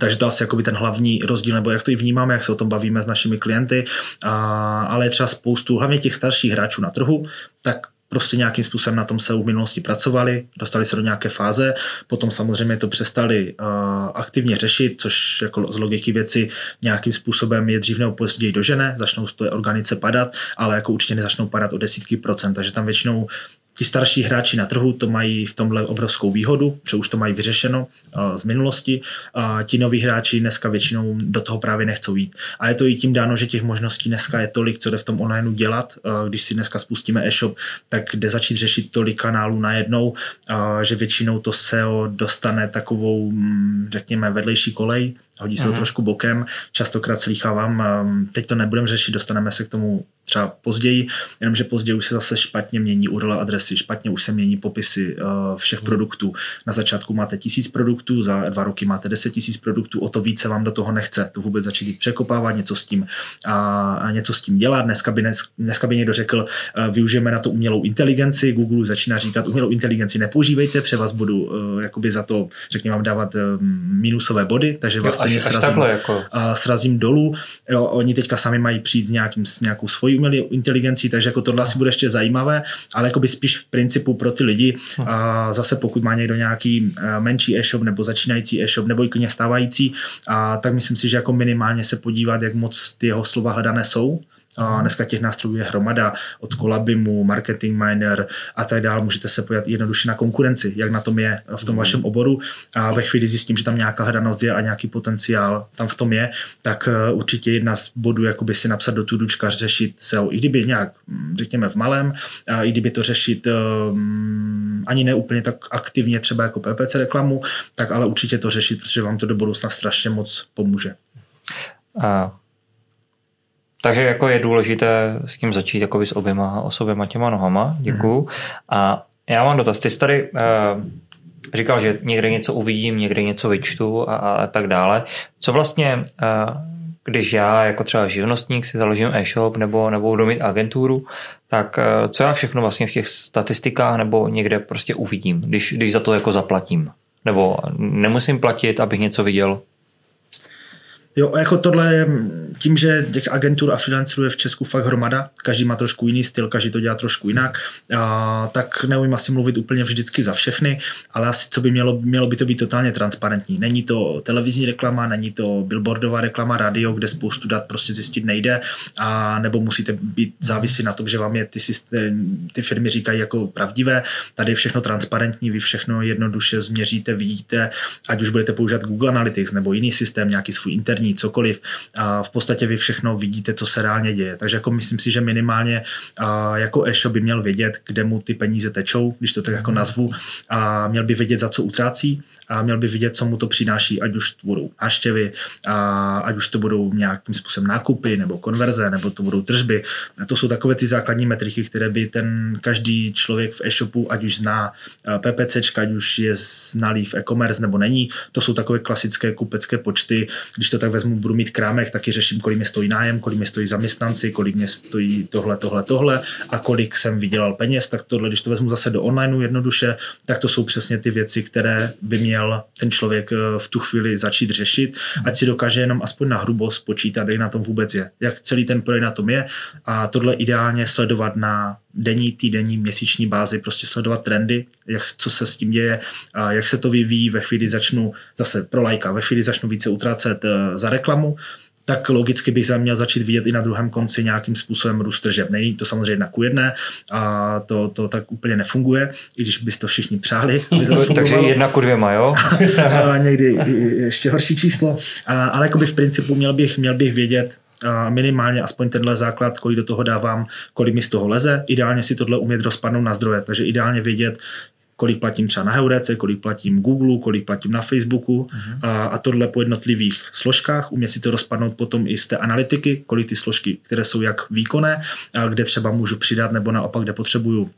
Takže to asi jakoby ten hlavní rozdíl, nebo jak to i vnímáme, jak se o tom bavíme s našimi klienty, a, ale je třeba spoustu, hlavně těch starších hráčů na trhu, tak prostě nějakým způsobem na tom se v minulosti pracovali, dostali se do nějaké fáze, potom samozřejmě to přestali uh, aktivně řešit, což jako z logiky věci nějakým způsobem je dřív nebo později dožené, začnou to organice padat, ale jako určitě nezačnou padat o desítky procent, takže tam většinou ti starší hráči na trhu to mají v tomhle obrovskou výhodu, že už to mají vyřešeno uh, z minulosti. A ti noví hráči dneska většinou do toho právě nechcou jít. A je to i tím dáno, že těch možností dneska je tolik, co jde v tom onlineu dělat. Uh, když si dneska spustíme e-shop, tak jde začít řešit tolik kanálů najednou, uh, že většinou to SEO dostane takovou, mm, řekněme, vedlejší kolej, hodí se to mm-hmm. trošku bokem, častokrát slýchávám, um, teď to nebudeme řešit, dostaneme se k tomu třeba později, jenomže později už se zase špatně mění URL adresy, špatně už se mění popisy uh, všech hmm. produktů. Na začátku máte tisíc produktů, za dva roky máte deset tisíc produktů, o to více vám do toho nechce. To vůbec začít překopávat, něco s tím a, něco s tím dělat. Dneska by, dnes, dneska by někdo řekl, uh, využijeme na to umělou inteligenci, Google začíná říkat, umělou inteligenci nepoužívejte, pře vás budu uh, jakoby za to, řekněme vám dávat uh, minusové body, takže vás stejně srazím, jako... uh, srazím dolů. Jo, oni teďka sami mají přijít s, nějakým, s nějakou svojí umělou inteligencí, takže jako tohle asi bude ještě zajímavé, ale jako by spíš v principu pro ty lidi, a zase pokud má někdo nějaký eh, menší e-shop nebo začínající e-shop nebo i klidně stávající, a tak myslím si, že jako minimálně se podívat, jak moc ty jeho slova hledané jsou, a dneska těch nástrojů je hromada od Colabimu, Marketing Miner a tak dále. Můžete se podívat jednoduše na konkurenci, jak na tom je v tom mm. vašem oboru a ve chvíli zjistím, že tam nějaká hledanost je a nějaký potenciál tam v tom je, tak eh, určitě jedna z bodů jakoby si napsat do tudučka řešit SEO, i kdyby nějak, hm, řekněme, v malém, a i kdyby to řešit um, ani ne úplně tak aktivně třeba jako PPC reklamu, tak ale určitě to řešit, protože vám to do budoucna strašně moc pomůže. A takže jako je důležité s tím začít jakoby s oběma, osoběma těma nohama. Děkuju. Mm. A já mám dotaz. Ty jsi tady uh, říkal, že někde něco uvidím, někde něco vyčtu a, a tak dále. Co vlastně, uh, když já jako třeba živnostník si založím e-shop nebo, nebo budu mít agenturu, tak uh, co já všechno vlastně v těch statistikách nebo někde prostě uvidím, když, když za to jako zaplatím? Nebo nemusím platit, abych něco viděl? Jo, jako tohle, tím, že těch agentur a freelancerů je v Česku fakt hromada, každý má trošku jiný styl, každý to dělá trošku jinak, a, tak neumím asi mluvit úplně vždycky za všechny, ale asi co by mělo, mělo by to být totálně transparentní. Není to televizní reklama, není to billboardová reklama, radio, kde spoustu dat prostě zjistit nejde, a nebo musíte být závislí na tom, že vám je ty, systém, ty firmy říkají jako pravdivé. Tady je všechno transparentní, vy všechno jednoduše změříte, vidíte, ať už budete používat Google Analytics nebo jiný systém, nějaký svůj interní interní, cokoliv. A v podstatě vy všechno vidíte, co se reálně děje. Takže jako myslím si, že minimálně jako e-shop by měl vědět, kde mu ty peníze tečou, když to tak jako nazvu, a měl by vědět, za co utrácí a měl by vidět, co mu to přináší, ať už to budou návštěvy, a ať už to budou nějakým způsobem nákupy nebo konverze, nebo to budou tržby. A to jsou takové ty základní metriky, které by ten každý člověk v e-shopu, ať už zná PPC, ať už je znalý v e-commerce nebo není, to jsou takové klasické kupecké počty. Když to tak vezmu, budu mít krámek, taky řeším, kolik mi stojí nájem, kolik mi stojí zaměstnanci, kolik mi stojí tohle, tohle, tohle a kolik jsem vydělal peněz, tak tohle, když to vezmu zase do onlineu jednoduše, tak to jsou přesně ty věci, které by měl ten člověk eh, v tu chvíli začít řešit, ať si dokáže jenom aspoň na hrubo spočítat, jak na tom vůbec je, jak celý ten projekt na tom je a tohle ideálně sledovat na denní, týdenní, měsíční bázi, prostě sledovat trendy, jak, co se s tím děje, a jak se to vyvíjí ve chvíli začnu, zase pro lajka, ve chvíli začnu více utrácet eh, za reklamu, tak logicky bych měl začít vidět i na druhém konci nějakým způsobem růst tržeb. Není to samozřejmě jedna ku jedné a to, to tak úplně nefunguje, i když byste to všichni přáli. Takže jedna ku dvěma, jo? a někdy ještě horší číslo, a, ale jakoby v principu měl bych, měl bych vědět, minimálně aspoň tenhle základ, kolik do toho dávám, kolik mi z toho leze. Ideálně si tohle umět rozpadnout na zdroje, takže ideálně vědět, kolik platím třeba na Heurece, kolik platím Google, kolik platím na Facebooku uh-huh. a, a tohle po jednotlivých složkách. Umě si to rozpadnout potom i z té analytiky, kolik ty složky, které jsou jak výkonné, a kde třeba můžu přidat nebo naopak, kde potřebuju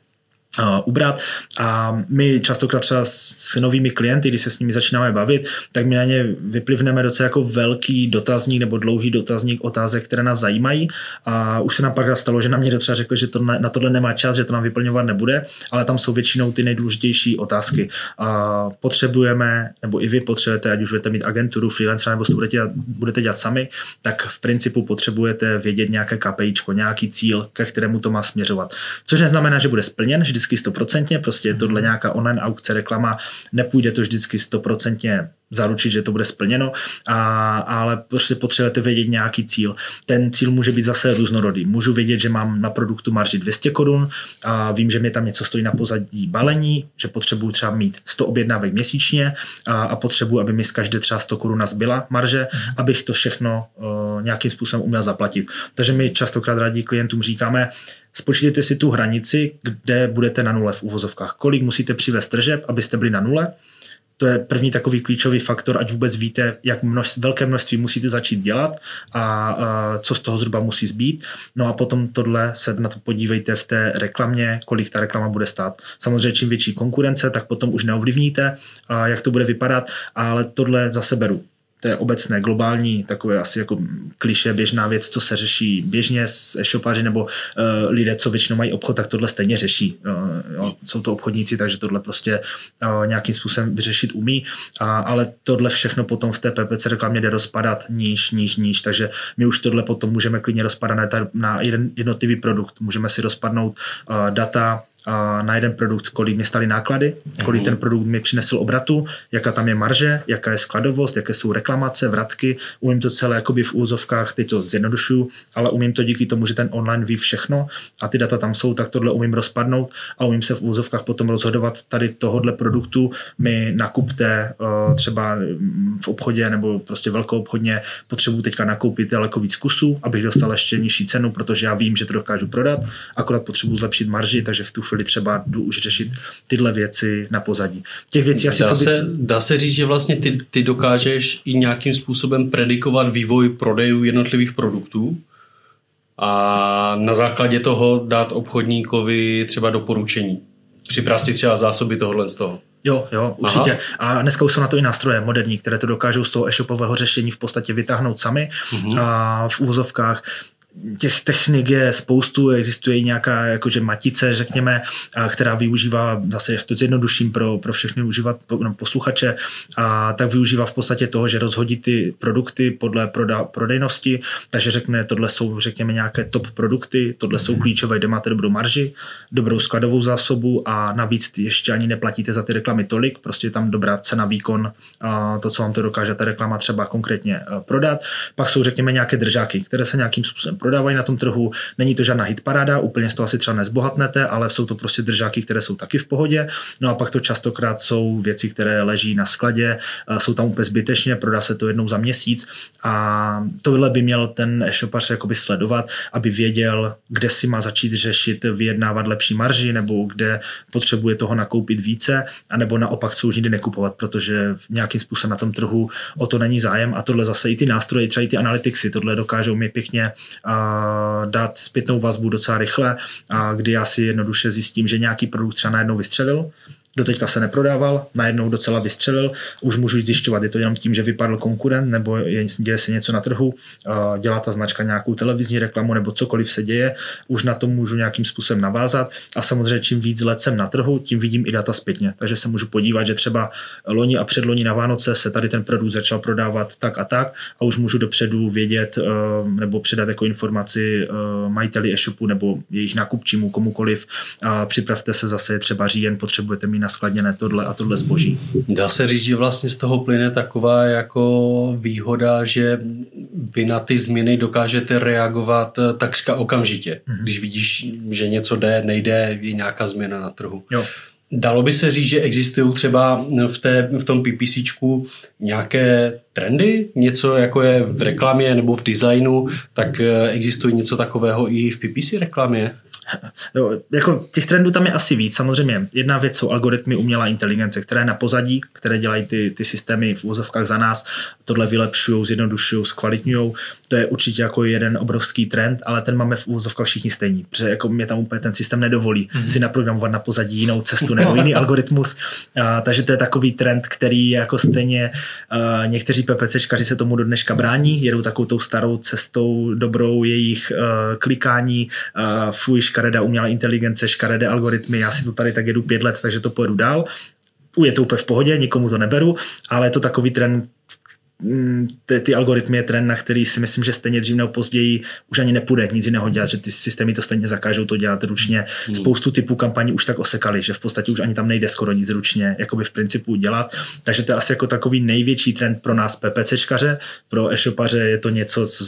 ubrat a my častokrát třeba s novými klienty, když se s nimi začínáme bavit, tak my na ně vyplivneme docela jako velký dotazník nebo dlouhý dotazník otázek, které nás zajímají a už se nám pak stalo, že na mě třeba řekli, že to na, na tohle nemá čas, že to nám vyplňovat nebude, ale tam jsou většinou ty nejdůležitější otázky. A potřebujeme, nebo i vy potřebujete, ať už budete mít agenturu, freelancer, nebo to budete dělat, budete dělat sami, tak v principu potřebujete vědět nějaké KPIčko, nějaký cíl, ke kterému to má směřovat. Což neznamená, že bude splněn, že vždycky stoprocentně, prostě je tohle nějaká online aukce, reklama, nepůjde to vždycky stoprocentně zaručit, že to bude splněno, a, ale prostě potřebujete vědět nějaký cíl. Ten cíl může být zase různorodý. Můžu vědět, že mám na produktu marži 200 korun a vím, že mě tam něco stojí na pozadí balení, že potřebuju třeba mít 100 objednávek měsíčně a, a potřebuji, aby mi z každé třeba 100 korun zbyla marže, mm. abych to všechno uh, nějakým způsobem uměl zaplatit. Takže my častokrát radí klientům říkáme, spočítejte si tu hranici, kde budete na nule v uvozovkách. Kolik musíte přivést tržeb, abyste byli na nule. To je první takový klíčový faktor, ať vůbec víte, jak množství, velké množství musíte začít dělat a, a co z toho zhruba musí zbýt. No a potom tohle se na to podívejte v té reklamě, kolik ta reklama bude stát. Samozřejmě čím větší konkurence, tak potom už neovlivníte, a jak to bude vypadat, ale tohle zase beru to je obecné, globální, takové asi jako kliše, běžná věc, co se řeší běžně s e-shopáři nebo uh, lidé, co většinou mají obchod, tak tohle stejně řeší. Uh, jo, jsou to obchodníci, takže tohle prostě uh, nějakým způsobem vyřešit umí, a, ale tohle všechno potom v té PPC reklamě jde rozpadat níž, níž, níž, takže my už tohle potom můžeme klidně rozpadat na, na jeden jednotlivý produkt. Můžeme si rozpadnout uh, data, na jeden produkt, kolik mě staly náklady, kolik mm-hmm. ten produkt mi přinesl obratu, jaká tam je marže, jaká je skladovost, jaké jsou reklamace, vratky. Umím to celé jakoby v úzovkách, teď to zjednodušuju, ale umím to díky tomu, že ten online ví všechno a ty data tam jsou, tak tohle umím rozpadnout a umím se v úzovkách potom rozhodovat tady tohohle produktu mi nakupte uh, třeba v obchodě nebo prostě velkou obchodně potřebuji teďka nakoupit daleko víc kusů, abych dostal ještě nižší cenu, protože já vím, že to dokážu prodat, akorát potřebuji zlepšit marži, takže v tu chvíli třeba jdu už řešit tyhle věci na pozadí. Těch věcí asi dá, co by... se, dá se říct, že vlastně ty, ty dokážeš i nějakým způsobem predikovat vývoj prodejů jednotlivých produktů a na základě toho dát obchodníkovi třeba doporučení. Připrav si třeba zásoby tohohle z toho. Jo, jo, určitě. Aha. A dneska už jsou na to i nástroje moderní, které to dokážou z toho e-shopového řešení v podstatě vytáhnout sami mm-hmm. a v úvozovkách těch technik je spoustu, existuje i nějaká jakože matice, řekněme, která využívá, zase to zjednoduším pro, pro všechny užívat no, posluchače, a tak využívá v podstatě toho, že rozhodí ty produkty podle proda, prodejnosti, takže řekne, tohle jsou, řekněme, nějaké top produkty, tohle jsou mhm. klíčové, kde máte dobrou marži, dobrou skladovou zásobu a navíc ještě ani neplatíte za ty reklamy tolik, prostě je tam dobrá cena, výkon, a to, co vám to dokáže ta reklama třeba konkrétně prodat. Pak jsou, řekněme, nějaké držáky, které se nějakým způsobem prodávají na tom trhu. Není to žádná hitparáda, úplně z toho asi třeba nezbohatnete, ale jsou to prostě držáky, které jsou taky v pohodě. No a pak to častokrát jsou věci, které leží na skladě, jsou tam úplně zbytečně, prodá se to jednou za měsíc a tohle by měl ten e-shopař jakoby sledovat, aby věděl, kde si má začít řešit, vyjednávat lepší marži, nebo kde potřebuje toho nakoupit více, anebo naopak co už nikdy nekupovat, protože nějakým způsobem na tom trhu o to není zájem a tohle zase i ty nástroje, třeba i ty analyticsy, tohle dokážou mi pěkně a dát zpětnou vazbu docela rychle, a kdy já si jednoduše zjistím, že nějaký produkt třeba najednou vystřelil doteďka se neprodával, najednou docela vystřelil, už můžu jít zjišťovat, je to jenom tím, že vypadl konkurent, nebo je, děje se něco na trhu, dělá ta značka nějakou televizní reklamu, nebo cokoliv se děje, už na to můžu nějakým způsobem navázat. A samozřejmě čím víc let jsem na trhu, tím vidím i data zpětně, takže se můžu podívat, že třeba loni a předloni na Vánoce se tady ten produkt začal prodávat tak a tak a už můžu dopředu vědět eh, nebo předat jako informaci eh, majiteli e-shopu nebo jejich nákupčímu, komukoliv. A připravte se zase třeba říjen, potřebujete mít naskladněné tohle a tohle zboží. Dá se říct, že vlastně z toho plyne taková jako výhoda, že vy na ty změny dokážete reagovat eh, takřka okamžitě. Mm-hmm. Když vidíš, že něco jde, nejde, je nějaká změna na trhu. Jo. Dalo by se říct, že existují třeba v, té, v tom PPCčku nějaké trendy, něco jako je v reklamě nebo v designu, tak eh, existuje něco takového i v PPC reklamě? Jo, jako těch trendů tam je asi víc. Samozřejmě jedna věc jsou algoritmy umělá inteligence, které na pozadí, které dělají ty, ty systémy v úzovkách za nás, tohle vylepšují, zjednodušují, zkvalitňují. To je určitě jako jeden obrovský trend, ale ten máme v úzovkách všichni stejní, protože jako mě tam úplně ten systém nedovolí mm-hmm. si naprogramovat na pozadí jinou cestu nebo jiný algoritmus. A, takže to je takový trend, který jako stejně a, někteří PPCčkaři se tomu do dneška brání, jedou takovou tou starou cestou dobrou jejich a, klikání, a, fuj, škaredá umělá inteligence, škaredé algoritmy, já si to tady tak jedu pět let, takže to pojedu dál. Je to úplně v pohodě, nikomu to neberu, ale je to takový trend, ty, ty algoritmy je trend, na který si myslím, že stejně dřív nebo později už ani nepůjde nic jiného dělat, že ty systémy to stejně zakážou to dělat ručně. Hmm. Spoustu typů kampaní už tak osekali, že v podstatě už ani tam nejde skoro nic ručně jakoby v principu dělat. Takže to je asi jako takový největší trend pro nás PPCčkaře, pro e-shopaře je to něco, co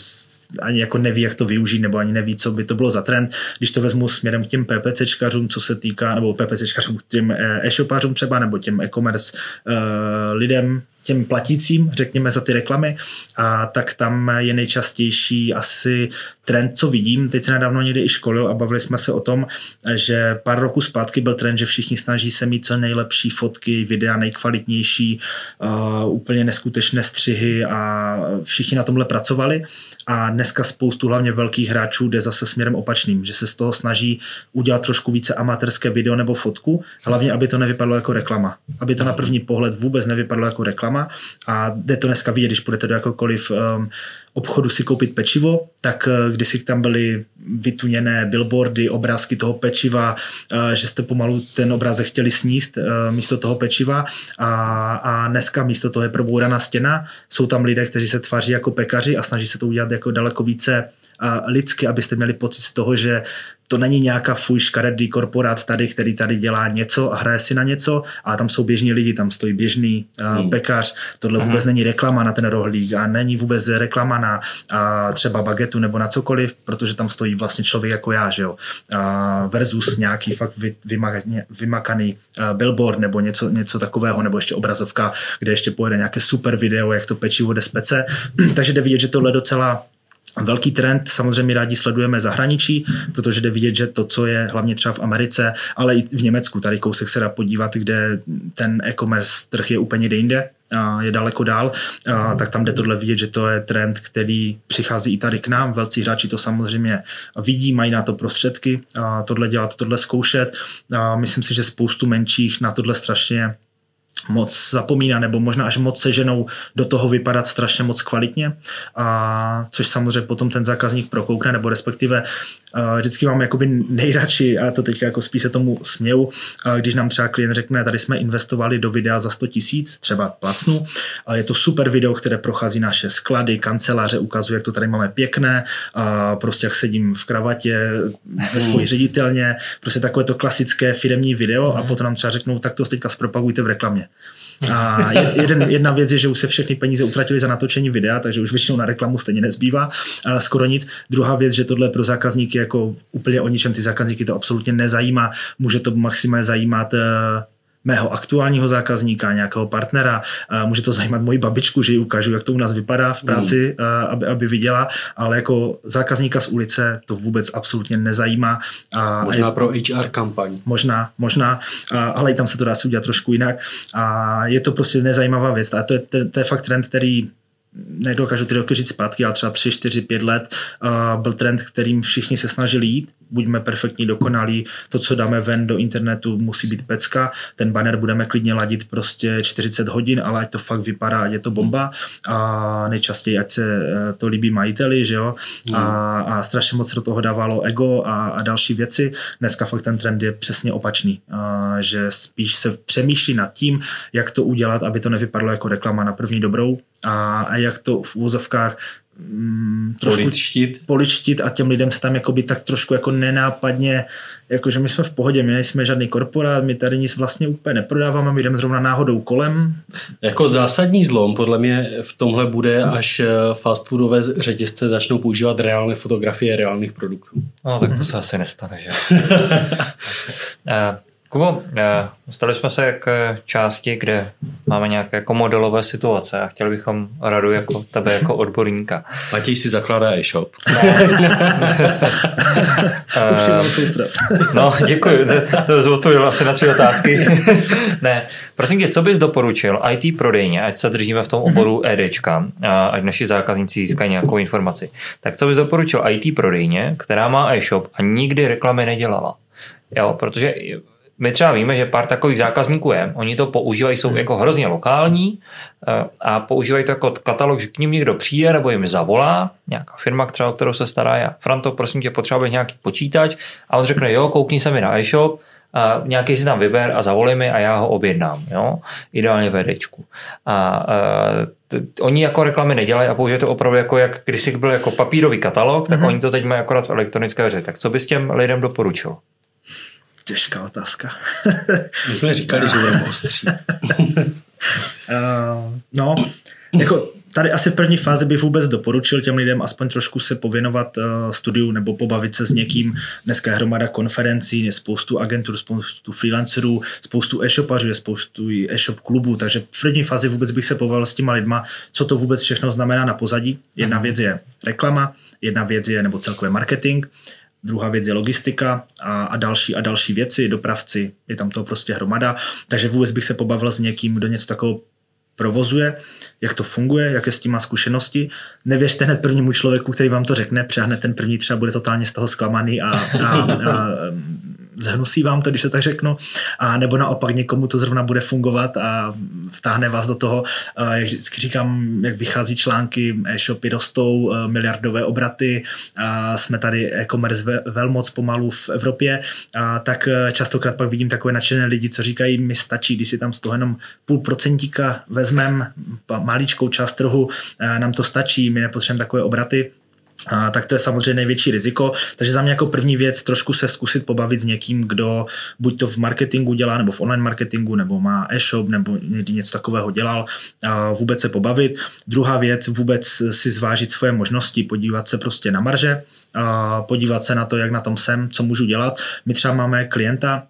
ani jako neví, jak to využít, nebo ani neví, co by to bylo za trend. Když to vezmu směrem k těm PPCčkařům, co se týká, nebo PPCčkařům, těm e-shopařům třeba, nebo těm e-commerce uh, lidem, těm platícím, řekněme, za ty reklamy, a tak tam je nejčastější asi trend, co vidím. Teď se nedávno někdy i školil a bavili jsme se o tom, že pár roků zpátky byl trend, že všichni snaží se mít co nejlepší fotky, videa, nejkvalitnější, uh, úplně neskutečné střihy a všichni na tomhle pracovali. A dneska spoustu hlavně velkých hráčů jde zase směrem opačným, že se z toho snaží udělat trošku více amatérské video nebo fotku, hlavně aby to nevypadalo jako reklama. Aby to na první pohled vůbec nevypadalo jako reklama. A jde to dneska vidět, když půjdete do jakoukoliv um, obchodu si koupit pečivo, tak eh, kdysi tam byly vytuněné billboardy, obrázky toho pečiva, eh, že jste pomalu ten obrázek chtěli sníst eh, místo toho pečiva a, a dneska místo toho je proboudaná stěna. Jsou tam lidé, kteří se tváří jako pekaři a snaží se to udělat jako daleko více lidsky, abyste měli pocit z toho, že to není nějaká fuj škaredý korporát tady, který tady dělá něco a hraje si na něco a tam jsou běžní lidi, tam stojí běžný uh, hmm. pekař, tohle vůbec hmm. není reklama na ten rohlík a není vůbec reklama na a třeba bagetu nebo na cokoliv, protože tam stojí vlastně člověk jako já, že jo, a versus nějaký fakt vy, vymakaný, vymakaný uh, billboard nebo něco, něco takového, nebo ještě obrazovka, kde ještě pojede nějaké super video, jak to pečivo jde z pece, takže jde vidět, že tohle docela Velký trend samozřejmě rádi sledujeme zahraničí, protože jde vidět, že to, co je hlavně třeba v Americe, ale i v Německu, tady kousek se dá podívat, kde ten e-commerce trh je úplně jinde, a je daleko dál, a tak tam jde tohle vidět, že to je trend, který přichází i tady k nám. Velcí hráči to samozřejmě vidí, mají na to prostředky, a tohle dělat, tohle zkoušet. A myslím si, že spoustu menších na tohle strašně moc zapomíná, nebo možná až moc seženou do toho vypadat strašně moc kvalitně, a což samozřejmě potom ten zákazník prokoukne, nebo respektive uh, vždycky mám jakoby nejradši, a to teď jako spíš se tomu směju, uh, když nám třeba klient řekne, tady jsme investovali do videa za 100 tisíc, třeba placnu, a je to super video, které prochází naše sklady, kanceláře, ukazuje, jak to tady máme pěkné, a prostě jak sedím v kravatě ve svoji hmm. ředitelně, prostě takové to klasické firemní video a hmm. potom nám třeba řeknou, tak to teďka zpropagujte v reklamě. A jeden, jedna věc je, že už se všechny peníze utratili za natočení videa, takže už většinou na reklamu stejně nezbývá skoro nic. Druhá věc, že tohle pro zákazníky jako úplně o ničem ty zákazníky to absolutně nezajímá. Může to maximálně zajímat eh, mého aktuálního zákazníka, nějakého partnera. Může to zajímat moji babičku, že ji ukážu, jak to u nás vypadá v práci, mm. aby, aby viděla, ale jako zákazníka z ulice to vůbec absolutně nezajímá. A možná je, pro HR kampaň. Možná, možná, ale i tam se to dá si udělat trošku jinak. A je to prostě nezajímavá věc. A to je, to, to je fakt trend, který nedokážu ty roky říct zpátky, ale třeba 3, 4, 5 let uh, byl trend, kterým všichni se snažili jít buďme perfektní, dokonalí, to, co dáme ven do internetu, musí být pecka, ten banner budeme klidně ladit prostě 40 hodin, ale ať to fakt vypadá, ať je to bomba. A nejčastěji, ať se eh, to líbí majiteli, že jo, a, hmm. a strašně moc do toho dávalo ego a, a další věci. Dneska fakt ten trend je přesně opačný, a, že spíš se přemýšlí nad tím, jak to udělat, aby to nevypadalo jako reklama na první dobrou. A, a jak to v úvozovkách mm, trošku poličtit. poličtit a těm lidem se tam jakoby tak trošku jako nenápadně, jakože my jsme v pohodě, my nejsme žádný korporát, my tady nic vlastně úplně neprodáváme, my jdeme zrovna náhodou kolem. Jako zásadní zlom podle mě v tomhle bude, až eh, fast foodové řetězce začnou používat reálné fotografie reálných produktů. No tak to se asi nestane, že? Kubo, eh, dostali jsme se k části, kde máme nějaké jako modelové situace a chtěli bychom radu jako tebe jako odborníka. Matěj si zakládá e-shop. no, děkuji, to, to odpověděl asi na tři otázky. ne, prosím tě, co bys doporučil IT prodejně, ať se držíme v tom oboru EDčka, ať naši zákazníci získají nějakou informaci. Tak co bys doporučil IT prodejně, která má e-shop a nikdy reklamy nedělala? Jo, protože my třeba víme, že pár takových zákazníků je, oni to používají, jsou jako hrozně lokální eh, a používají to jako katalog, že k ním někdo přijde nebo jim zavolá, nějaká firma, která, o kterou se stará, já Franto, prosím tě, potřebuje nějaký počítač a on řekne, jo, koukni se mi na e-shop, a nějaký si tam vyber a zavolej mi a já ho objednám, jo? ideálně VDčku. A, a t, oni jako reklamy nedělají a použijí to opravdu jako, jak když byl jako papírový katalog, tak mm-hmm. oni to teď mají akorát v elektronické verzi. Tak co bys těm lidem doporučil? Těžká otázka. My jsme říkali, že budeme ostří. uh, no, jako tady asi v první fázi bych vůbec doporučil těm lidem aspoň trošku se pověnovat uh, studiu nebo pobavit se s někým. Dneska je hromada konferencí, je spoustu agentur, spoustu freelancerů, spoustu e-shopařů, je spoustu e-shop klubů, takže v první fázi vůbec bych se pobavil s těma lidma, co to vůbec všechno znamená na pozadí. Jedna věc je reklama, jedna věc je nebo celkově marketing, druhá věc je logistika a, a další a další věci, dopravci, je tam to prostě hromada, takže vůbec bych se pobavil s někým, kdo něco takového provozuje, jak to funguje, jaké s tím má zkušenosti. Nevěřte hned prvnímu člověku, který vám to řekne, hned ten první třeba bude totálně z toho zklamaný a, a, a zhnusí vám to, když se tak řeknu, a nebo naopak někomu to zrovna bude fungovat a vtáhne vás do toho, jak vždycky říkám, jak vychází články, e-shopy rostou, miliardové obraty, a jsme tady e-commerce velmoc pomalu v Evropě, a tak častokrát pak vidím takové nadšené lidi, co říkají, mi stačí, když si tam z toho jenom půl procentíka vezmem, maličkou část trhu, nám to stačí, my nepotřebujeme takové obraty, a, tak to je samozřejmě největší riziko. Takže za mě jako první věc trošku se zkusit pobavit s někým, kdo buď to v marketingu dělá, nebo v online marketingu, nebo má e-shop, nebo někdy něco takového dělal, a vůbec se pobavit. Druhá věc, vůbec si zvážit svoje možnosti, podívat se prostě na marže, a podívat se na to, jak na tom jsem, co můžu dělat. My třeba máme klienta,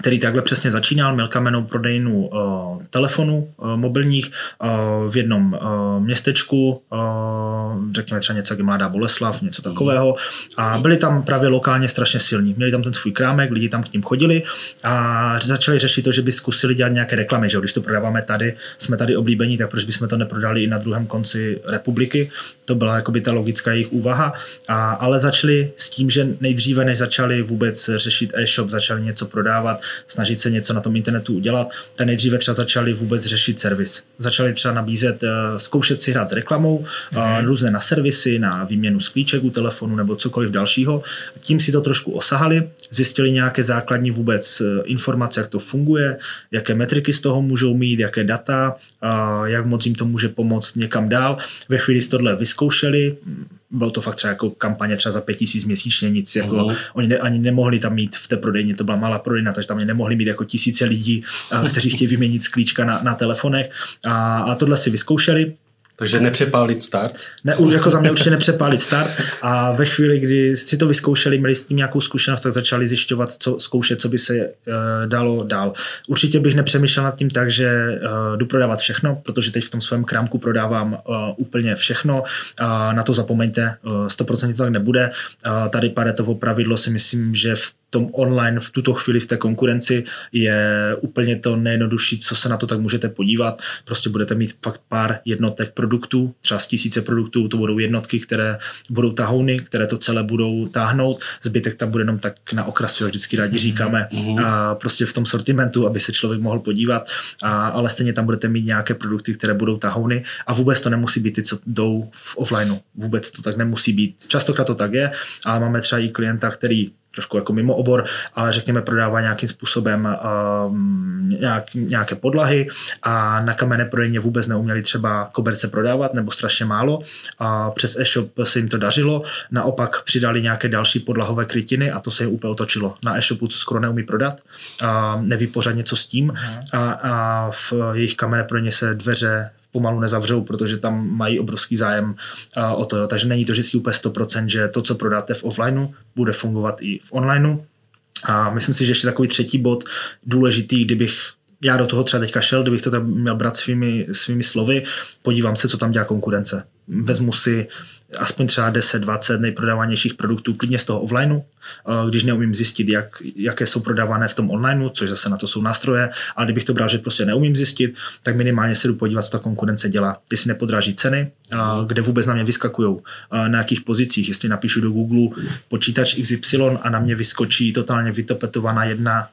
který takhle přesně začínal, měl kamenou prodejnu uh, telefonů uh, mobilních uh, v jednom uh, městečku, uh, řekněme třeba něco jako Mladá Boleslav, něco takového a byli tam právě lokálně strašně silní. Měli tam ten svůj krámek, lidi tam k ním chodili a začali řešit to, že by zkusili dělat nějaké reklamy, že když to prodáváme tady, jsme tady oblíbení, tak proč bychom to neprodali i na druhém konci republiky. To byla jakoby ta logická jejich úvaha, a, ale začali s tím, že nejdříve, než začali vůbec řešit e-shop, začali něco prodávat, snažit se něco na tom internetu udělat, tak nejdříve třeba začali vůbec řešit servis. Začali třeba nabízet, eh, zkoušet si hrát s reklamou, mm. různé na servisy, na výměnu sklíček u telefonu nebo cokoliv dalšího. Tím si to trošku osahali, zjistili nějaké základní vůbec eh, informace, jak to funguje, jaké metriky z toho můžou mít, jaké data, jak moc jim to může pomoct někam dál. Ve chvíli z tohle vyzkoušeli, bylo to fakt třeba jako kampaně třeba za pět tisíc měsíčně, nic jako, uh-huh. oni ne, ani nemohli tam mít v té prodejně, to byla malá prodejna, takže tam nemohli mít jako tisíce lidí, kteří chtějí vyměnit sklíčka na, na telefonech a, a tohle si vyzkoušeli, takže nepřepálit start? Ne, jako za mě určitě nepřepálit start a ve chvíli, kdy si to vyzkoušeli, měli s tím nějakou zkušenost, tak začali zjišťovat, co zkoušet, co by se uh, dalo dál. Určitě bych nepřemýšlel nad tím tak, že uh, jdu prodávat všechno, protože teď v tom svém krámku prodávám uh, úplně všechno. Uh, na to zapomeňte, uh, 100% to tak nebude. Uh, tady Paretovo pravidlo si myslím, že v tom online v tuto chvíli v té konkurenci je úplně to nejjednodušší, co se na to tak můžete podívat. Prostě budete mít fakt pár jednotek produktů, třeba z tisíce produktů, to budou jednotky, které budou tahouny, které to celé budou táhnout, zbytek tam bude jenom tak na okrasu, jak vždycky rádi mhm. říkáme, mm-hmm. a prostě v tom sortimentu, aby se člověk mohl podívat, a, ale stejně tam budete mít nějaké produkty, které budou tahouny a vůbec to nemusí být ty, co jdou v offlineu. Vůbec to tak nemusí být. Častokrát to tak je, ale máme třeba i klienta, který trošku jako mimo obor, ale řekněme prodává nějakým způsobem um, nějak, nějaké podlahy a na kamenné prodejně vůbec neuměli třeba koberce prodávat nebo strašně málo a přes e-shop se jim to dařilo, naopak přidali nějaké další podlahové krytiny a to se jim úplně otočilo. Na e-shopu to skoro neumí prodat, a neví pořád něco s tím a, a v jejich kamenné prodejně se dveře pomalu nezavřou, protože tam mají obrovský zájem o to. Takže není to vždycky úplně 100%, že to, co prodáte v offlineu, bude fungovat i v onlineu. A myslím si, že ještě takový třetí bod důležitý, kdybych já do toho třeba teďka šel, kdybych to tam měl brát svými, svými slovy, podívám se, co tam dělá konkurence. Vezmu si aspoň třeba 10-20 nejprodávanějších produktů, klidně z toho offlineu, když neumím zjistit, jak, jaké jsou prodávané v tom onlineu, což zase na to jsou nástroje, ale kdybych to bral, že prostě neumím zjistit, tak minimálně se jdu podívat, co ta konkurence dělá. Jestli nepodráží ceny, kde vůbec na mě vyskakují, na jakých pozicích, jestli napíšu do Google počítač XY a na mě vyskočí totálně vytopetovaná jedna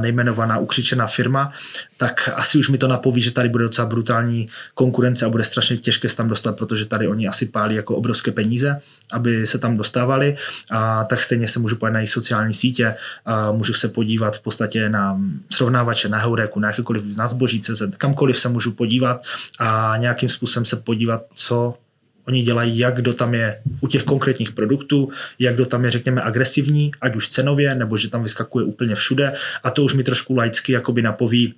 nejmenovaná ukřičená firma, tak asi už mi to napoví, že tady bude docela brutální konkurence a bude strašně těžké se tam dostat, protože tady oni asi pálí jako obrovské peníze, aby se tam dostávali. A tak stejně se můžu podívat na jejich sociální sítě, a můžu se podívat v podstatě na srovnávače, na Heureku, na jakékoliv na zboží.cz, kamkoliv se můžu podívat a nějakým způsobem se podívat, co Oni dělají, jak kdo tam je u těch konkrétních produktů, jak kdo tam je, řekněme, agresivní, ať už cenově, nebo že tam vyskakuje úplně všude. A to už mi trošku laicky jakoby napoví,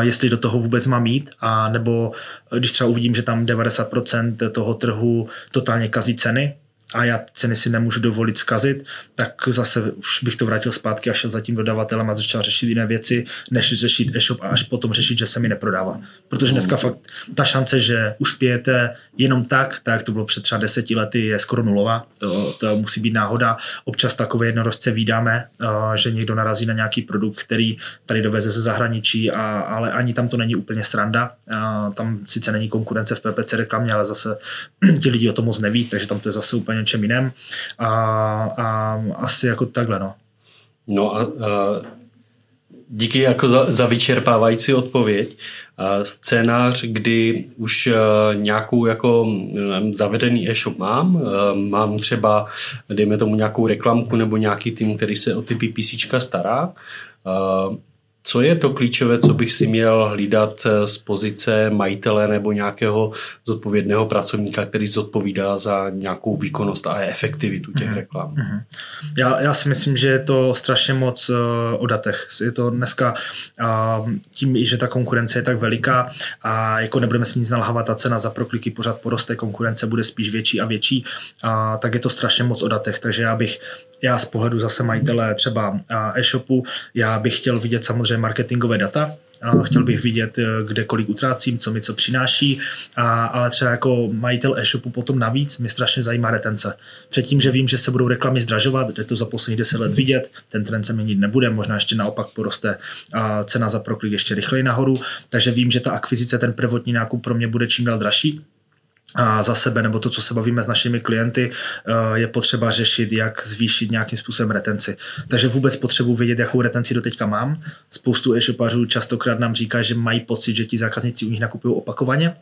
jestli do toho vůbec mám jít, a nebo když třeba uvidím, že tam 90% toho trhu totálně kazí ceny, a já ceny si nemůžu dovolit zkazit, tak zase už bych to vrátil zpátky a šel za tím dodavatelem a začal řešit jiné věci, než řešit e-shop a až potom řešit, že se mi neprodává. Protože dneska fakt ta šance, že uspějete jenom tak, tak to bylo před třeba deseti lety, je skoro nulová. To, to musí být náhoda. Občas takové jednorožce vydáme, že někdo narazí na nějaký produkt, který tady doveze ze zahraničí, a, ale ani tam to není úplně sranda. A tam sice není konkurence v PPC reklamě, ale zase ti lidi o tom moc neví, takže tam to je zase úplně něčem jiném. A, a asi jako takhle, no. No a, a díky jako za, za vyčerpávající odpověď. A scénář, kdy už nějakou jako zavedený e-shop mám, mám třeba, dejme tomu nějakou reklamku nebo nějaký tým, který se o ty PPC stará, co je to klíčové, co bych si měl hlídat eh, z pozice majitele nebo nějakého zodpovědného pracovníka, který zodpovídá za nějakou výkonnost a efektivitu těch mhm. reklam? Mm-hmm. Já, já si myslím, že je to strašně moc uh, o datech. Je to dneska uh, tím, že ta konkurence je tak veliká a jako nebudeme si nic nalhávat, ta cena za prokliky pořád poroste, konkurence bude spíš větší a větší, a tak je to strašně moc o datech. Takže já bych já z pohledu zase majitele třeba e-shopu, já bych chtěl vidět samozřejmě marketingové data, chtěl bych vidět, eh, kde kolik utrácím, co mi co přináší, a, ale třeba jako majitel e-shopu potom navíc mě strašně zajímá retence. Předtím, že vím, že se budou reklamy zdražovat, jde to za posledních 10 let vidět, ten trend se měnit nebude, možná ještě naopak poroste a cena za proklik ještě rychleji nahoru, takže vím, že ta akvizice, ten prvotní nákup pro mě bude čím dál dražší, za sebe, nebo to, co se bavíme s našimi klienty, eh, je potřeba řešit, jak zvýšit nějakým způsobem retenci. Takže vůbec potřebuji vědět, jakou retenci do teďka mám. Spoustu e-shopařů častokrát nám říká, že mají pocit, že ti zákazníci u nich nakupují opakovaně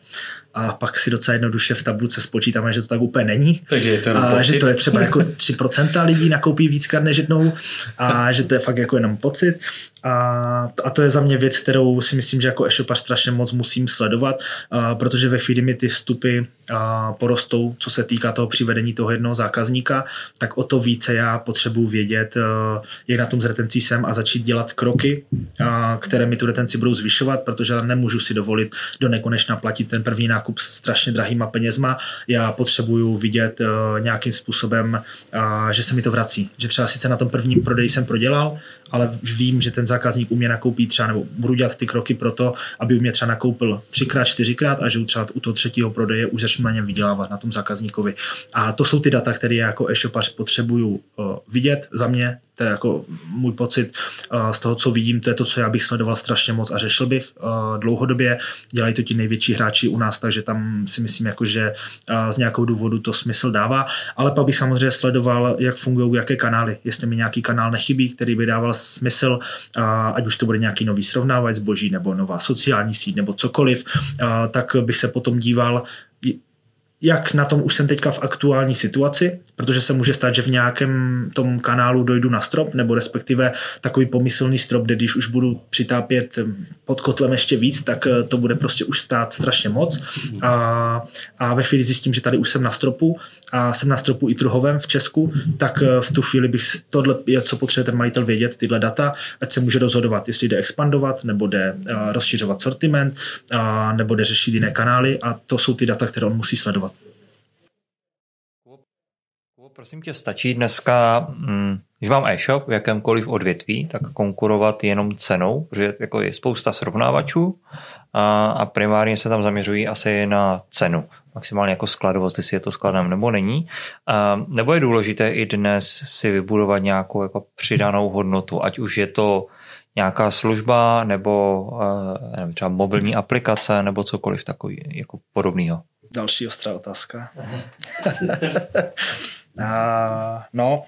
a pak si docela jednoduše v tabulce spočítáme, že to tak úplně není. Takže je to a že to je třeba jako 3% lidí nakoupí víckrát než jednou a že to je fakt jako jenom pocit. A, a to je za mě věc, kterou si myslím, že jako e-shopař strašně moc musím sledovat, protože ve chvíli mi ty vstupy porostou, co se týká toho přivedení toho jednoho zákazníka, tak o to více já potřebuji vědět, a, jak na tom z retencí jsem a začít dělat kroky, které mi tu retenci budou zvyšovat, protože nemůžu si dovolit do nekonečna platit ten první nákup s strašně drahýma penězma. Já potřebuju vidět a, nějakým způsobem, že se mi to vrací. Že třeba sice na tom prvním prodeji jsem prodělal, ale vím, že ten zákazník u mě nakoupí třeba, nebo budu dělat ty kroky pro to, aby u mě třeba nakoupil třikrát, čtyřikrát a že třeba u toho třetího prodeje už něm vydělávat, na tom zákazníkovi. A to jsou ty data, které jako e-shopař potřebuju uh, vidět za mě, teda jako můj pocit uh, z toho, co vidím, to je to, co já bych sledoval strašně moc a řešil bych uh, dlouhodobě. Dělají to ti největší hráči u nás, takže tam si myslím, jako, že z nějakého důvodu to smysl dává. Ale pak bych samozřejmě sledoval, jak fungují jaké kanály. Jestli mi nějaký kanál nechybí, který by dával smysl, ať už to bude nějaký nový srovnávač zboží nebo nová sociální síť nebo cokoliv, tak bych se potom díval, jak na tom už jsem teďka v aktuální situaci, protože se může stát, že v nějakém tom kanálu dojdu na strop, nebo respektive takový pomyslný strop, kde když už budu přitápět pod kotlem ještě víc, tak eh, to bude prostě už stát strašně moc. A, a ve chvíli zjistím, že tady už jsem na stropu a jsem na stropu i trhovém v Česku, tak eh, v tu chvíli bych tohle, co potřebuje ten majitel vědět, tyhle data, ať se může rozhodovat, jestli jde expandovat, nebo jde eh, rozšiřovat sortiment, nebo jde řešit jiné kanály a to jsou ty data, které on musí sledovat prosím tě, stačí dneska mm, Když mám e-shop v jakémkoliv odvětví, tak konkurovat jenom cenou, protože jako je spousta srovnávačů a, a primárně se tam zaměřují asi na cenu. Maximálně jako skladovost, jestli je to skladem nebo není. A, nebo je důležité i dnes si vybudovat nějakou jako přidanou hodnotu, ať už je to nějaká služba nebo nevím, třeba mobilní aplikace nebo cokoliv takový jako podobného. Další ostrá otázka. no,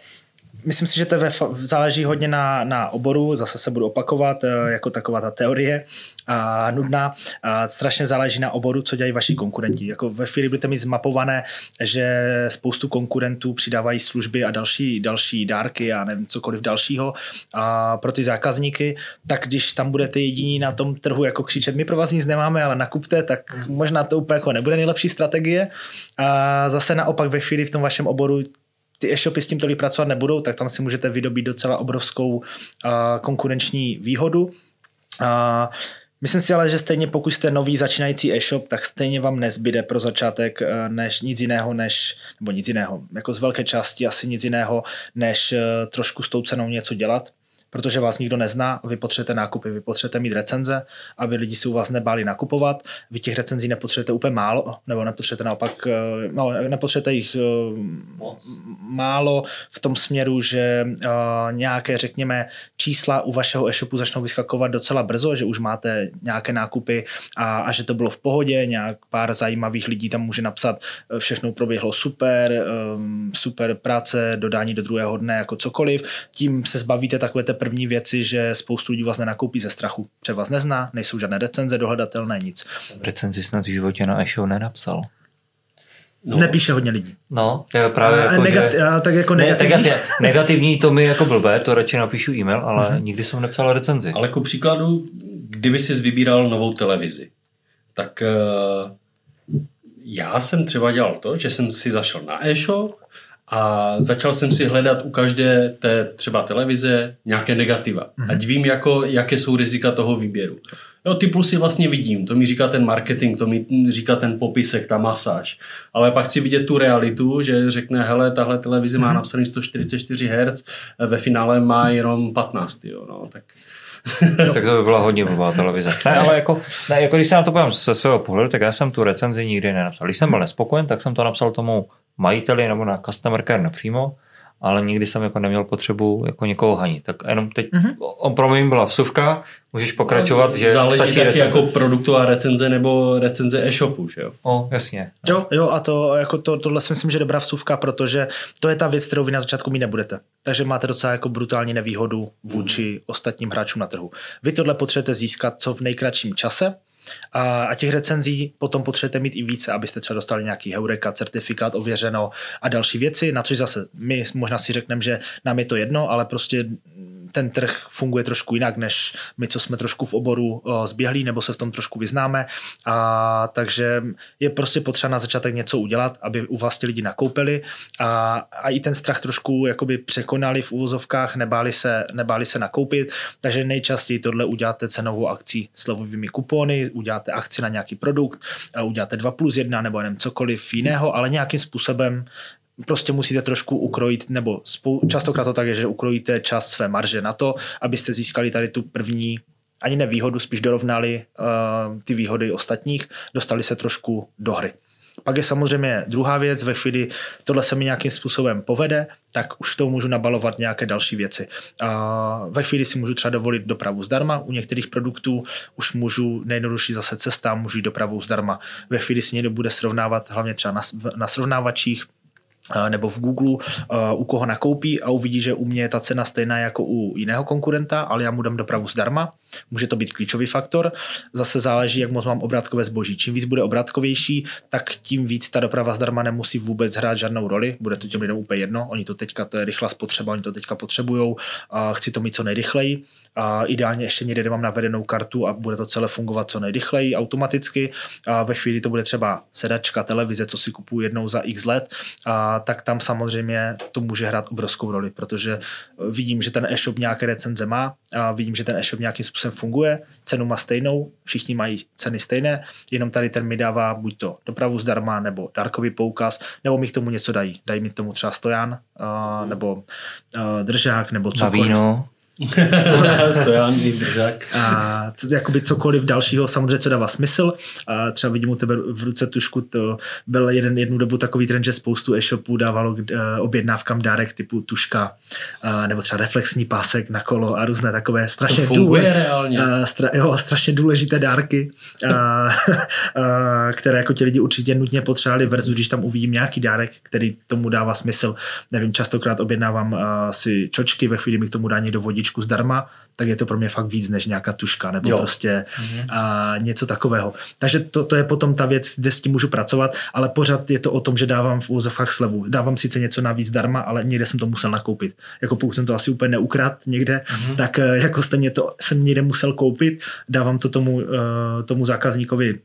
myslím si, že to ve, záleží hodně na, na oboru, zase se budu opakovat, eh, jako taková ta teorie a nudná. A strašně záleží na oboru, co dělají vaši konkurenti. Jako ve chvíli budete mít zmapované, že spoustu konkurentů přidávají služby a další, další dárky a nevím, cokoliv dalšího a pro ty zákazníky, tak když tam budete jediní na tom trhu jako křičet, my pro vás nic nemáme, ale nakupte, tak možná to úplně jako nebude nejlepší strategie. A zase naopak ve chvíli v tom vašem oboru ty e-shopy s tím tolik pracovat nebudou, tak tam si můžete vydobít docela obrovskou konkurenční výhodu. Myslím si ale, že stejně pokud jste nový začínající e-shop, tak stejně vám nezbyde pro začátek než nic jiného, než, nebo nic jiného, jako z velké části asi nic jiného, než trošku s tou cenou něco dělat protože vás nikdo nezná, vy potřebujete nákupy, vy potřebujete mít recenze, aby lidi si u vás nebáli nakupovat, vy těch recenzí nepotřebujete úplně málo, nebo nepotřebujete naopak, eh, no, nepotřebujete jich eh, málo v tom směru, že uh, nějaké, řekněme, čísla u vašeho e-shopu začnou vyskakovat docela brzo, že už máte nějaké nákupy a, a že to bylo v pohodě, nějak pár zajímavých lidí tam může napsat, všechno proběhlo super, super práce, dodání do druhého dne, jako cokoliv, tím se zbavíte takové té první věci, že spoustu lidí vás nenakoupí ze strachu. Třeba vás nezná, nejsou žádné recenze dohledatelné, nic. Recenzi snad v životě na e-show nenapsal. No. Nepíše hodně lidí. No, je právě a, jako, negat, že... a, tak jako ne, negativní. tak jasně, negativní to mi jako blbé, to radši napíšu e-mail, ale uh-huh. nikdy jsem nepsal recenzi. Ale jako příkladu, kdyby si vybíral novou televizi, tak uh, já jsem třeba dělal to, že jsem si zašel na e-shop, a začal jsem si hledat u každé té třeba televize nějaké negativa. Mm-hmm. Ať vím, jako, jaké jsou rizika toho výběru. Jo, ty plusy vlastně vidím, to mi říká ten marketing, to mi říká ten popisek, ta masáž. Ale pak chci vidět tu realitu, že řekne, hele, tahle televize má mhm. napsaný 144 Hz, ve finále má jenom 15, jo, no, tak... tak to by byla hodně blbá televize. Ne, ale jako, ne, jako když se na to povím ze svého pohledu, tak já jsem tu recenzi nikdy nenapsal. Když jsem byl nespokojen, tak jsem to napsal tomu majiteli nebo na customer care napřímo, ale nikdy jsem jako neměl potřebu jako někoho hanit. Tak jenom teď, mm-hmm. on pro mě byla vsuvka, můžeš pokračovat, že Záleží taky recenze. jako produktová recenze nebo recenze e-shopu, že jo? O, jasně. Jo, jo a to, jako to, tohle si myslím, že je dobrá vsuvka, protože to je ta věc, kterou vy na začátku mít nebudete. Takže máte docela jako brutální nevýhodu vůči mm. ostatním hráčům na trhu. Vy tohle potřebujete získat co v nejkratším čase, a, a těch recenzí potom potřebujete mít i více, abyste třeba dostali nějaký heureka, certifikát ověřeno a další věci, na což zase my možná si řekneme, že nám je to jedno, ale prostě ten trh funguje trošku jinak, než my, co jsme trošku v oboru zběhlí nebo se v tom trošku vyznáme. A takže je prostě potřeba na začátek něco udělat, aby u vás ti lidi nakoupili a, a i ten strach trošku jakoby překonali v úvozovkách, nebáli se, nebáli se nakoupit. Takže nejčastěji tohle uděláte cenovou akcí slovovými kupony, uděláte akci na nějaký produkt, uděláte 2 plus 1 nebo nevím cokoliv jiného, ale nějakým způsobem prostě musíte trošku ukrojit, nebo spou, častokrát to tak je, že ukrojíte čas své marže na to, abyste získali tady tu první ani nevýhodu, spíš dorovnali uh, ty výhody ostatních, dostali se trošku do hry. Pak je samozřejmě druhá věc, ve chvíli tohle se mi nějakým způsobem povede, tak už to můžu nabalovat nějaké další věci. A ve chvíli si můžu třeba dovolit dopravu zdarma, u některých produktů už můžu nejjednodušší zase cesta, můžu jít dopravu zdarma. Ve chvíli si někdo bude srovnávat, hlavně třeba na, na srovnávačích, nebo v Google, u koho nakoupí a uvidí, že u mě je ta cena stejná jako u jiného konkurenta, ale já mu dám dopravu zdarma. Může to být klíčový faktor. Zase záleží, jak moc mám obrátkové zboží. Čím víc bude obrátkovější, tak tím víc ta doprava zdarma nemusí vůbec hrát žádnou roli. Bude to těm lidem úplně jedno. Oni to teďka, to je rychlá spotřeba, oni to teďka potřebují. Chci to mít co nejrychleji a ideálně ještě někde, kde mám navedenou kartu a bude to celé fungovat co nejrychleji, automaticky. A ve chvíli to bude třeba sedačka, televize, co si kupuju jednou za x let, a tak tam samozřejmě to může hrát obrovskou roli, protože vidím, že ten e-shop nějaké recenze má, a vidím, že ten e-shop nějakým způsobem funguje, cenu má stejnou, všichni mají ceny stejné, jenom tady ten mi dává buď to dopravu zdarma, nebo dárkový poukaz, nebo mi k tomu něco dají. Dají mi k tomu třeba stojan, uh, nebo uh, držák, nebo cokoliv. víno. Stojan, držák. A co, jakoby cokoliv dalšího, samozřejmě, co dává smysl. A třeba vidím u tebe v ruce tušku, to byl jeden, jednu dobu takový trend, že spoustu e-shopů dávalo uh, objednávkám dárek typu tuška, uh, nebo třeba reflexní pásek na kolo a různé takové strašně, To funguje důle- reálně. Uh, stra, jo, strašně důležité dárky, uh, uh, které jako ti lidi určitě nutně potřebovali versus, když tam uvidím nějaký dárek, který tomu dává smysl. Nevím, častokrát objednávám uh, si čočky, ve chvíli mi k tomu dá někdo vodičku zdarma, tak je to pro mě fakt víc než nějaká tuška nebo Jo. prostě uh, něco takového. Takže to, to je potom ta věc, kde s tím můžu pracovat, ale pořád je to o tom, že dávám v úzovkách slevu. Dávám sice něco navíc zdarma, ale někde jsem to musel nakoupit. Jako pokud jsem to asi úplně neukrát někde, mm-hmm. tak uh, jako stejně to jsem někde musel koupit, dávám to tomu, uh, tomu zákazníkovi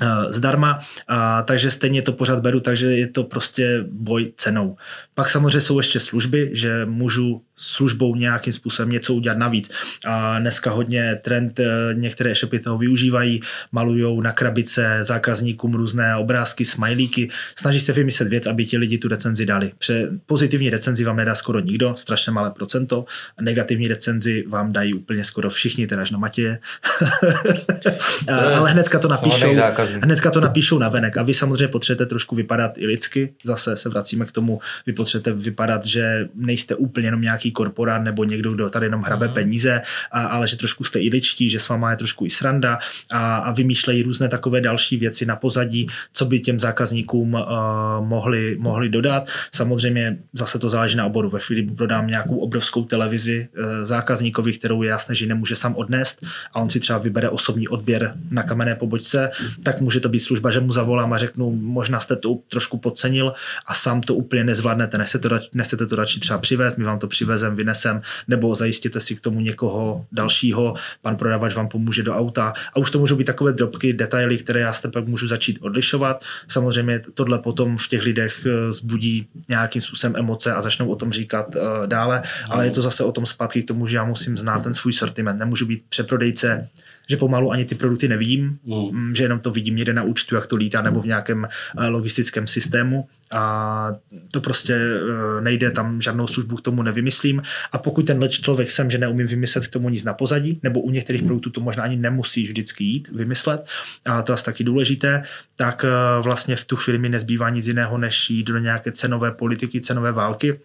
eh, zdarma, a, takže stejně to pořád beru, takže je to prostě boj cenou. Pak samozřejmě jsou ještě služby, že můžu službou nějakým způsobem něco udělat navíc. A dneska hodně trend, eh, některé e-shopy toho využívají, malujou na krabice zákazníkům různé obrázky, smajlíky, snaží se vymyslet věc, aby ti lidi tu recenzi dali. Pře pozitivní recenzi vám nedá skoro nikdo, strašně malé procento, negativní recenzi vám dají úplně skoro všichni, teda až na Matěje. Ale hnedka to napíšou, hnedka to napíšou na venek a vy samozřejmě potřebujete trošku vypadat i lidsky, zase se vracíme k tomu, vy potřebujete vypadat, že nejste úplně jenom nějaký korporát nebo někdo, kdo tady jenom hrabe peníze, a, ale že trošku jste i ličtí, že s váma je trošku i sranda a, a vymýšlejí různé takové další věci na pozadí, co by těm zákazníkům uh, mohli, mohli dodat. Samozřejmě zase to záleží na oboru. Ve chvíli kdy prodám nějakou obrovskou televizi uh, zákazníkovi, kterou je jasné, že nemůže sám odnést a on si třeba vybere osobní odběr na kamenné pobočce, tak může to být služba, že mu zavolám a řeknu, možná jste to trošku podcenil a sám to úplně nezvládnete, nechcete to, nechcete to radši třeba přivést, my vám to přivezem, vynesem, nebo zajistěte si k tomu někoho dalšího, pan prodavač vám pomůže do auta a už to můžou být takové drobky, detaily, které já pak můžu začít odlišovat. Samozřejmě tohle potom v těch lidech eh, zbudí nějakým způsobem emoce a začnou o tom říkat uh, dále, ale je to zase o tom zpátky k tomu, že já musím znát ten svůj sortiment, nemůžu být přeprodejce, že pomalu ani ty produkty nevidím, Mm. mm. že jenom to vidím někde na účtu, jak to lítá, nebo v nějakém eh, logistickém systému a to prostě eh, nejde, tam žádnou službu k tomu nevymyslím a pokud tenhle člověk jsem, že neumím vymyslet k tomu nic na pozadí, nebo u některých produktů to možná ani nemusí vždycky jít vymyslet, a to je asi taky důležité, tak eh, vlastně v tu chvíli mi nezbývá nic jiného, než jít do nějaké cenové politiky, cenové války,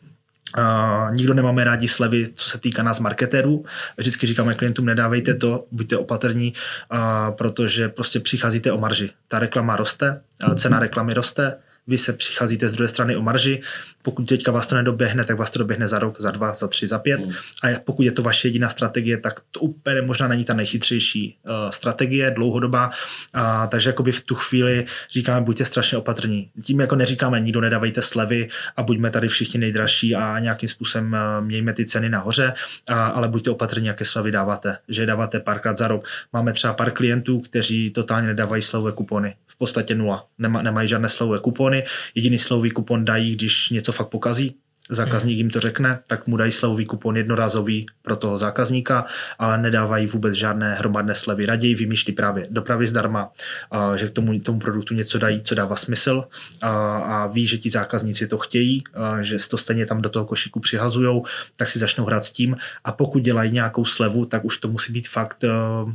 Uh, nikdo nemáme rádi slevy, co se týká nás marketérů. Vždycky říkáme klientům, nedávejte to, buďte opatrní, uh, protože prostě přicházíte o marži. Ta reklama roste, uh, cena reklamy roste, vy se přicházíte z druhé strany o marži, pokud teďka vás to nedoběhne, tak vás to doběhne za rok, za dva, za tři, za pět. A pokud je to vaše jediná strategie, tak to úplně možná není ta nejchytřejší uh, strategie, dlouhodobá. Uh, takže jakoby v tu chvíli říkáme, buďte strašně opatrní. Tím jako neříkáme, nikdo nedávejte slevy a buďme tady všichni nejdražší a nějakým způsobem uh, mějme ty ceny nahoře, uh, ale buďte opatrní, jaké slevy dáváte. Že dáváte párkrát za rok. Máme třeba pár klientů, kteří totálně nedávají slevové kupony v podstatě nula. Nema, nemají žádné slovové kupony. Jediný slový kupon dají, když něco fakt pokazí. Zákazník jim to řekne, tak mu dají slovový kupon jednorázový pro toho zákazníka, ale nedávají vůbec žádné hromadné slevy. Raději vymýšlí právě dopravy zdarma, a že k tomu, tomu produktu něco dají, co dává smysl a, a ví, že ti zákazníci to chtějí, a že to stejně tam do toho košíku přihazujou, tak si začnou hrát s tím a pokud dělají nějakou slevu, tak už to musí být fakt uh,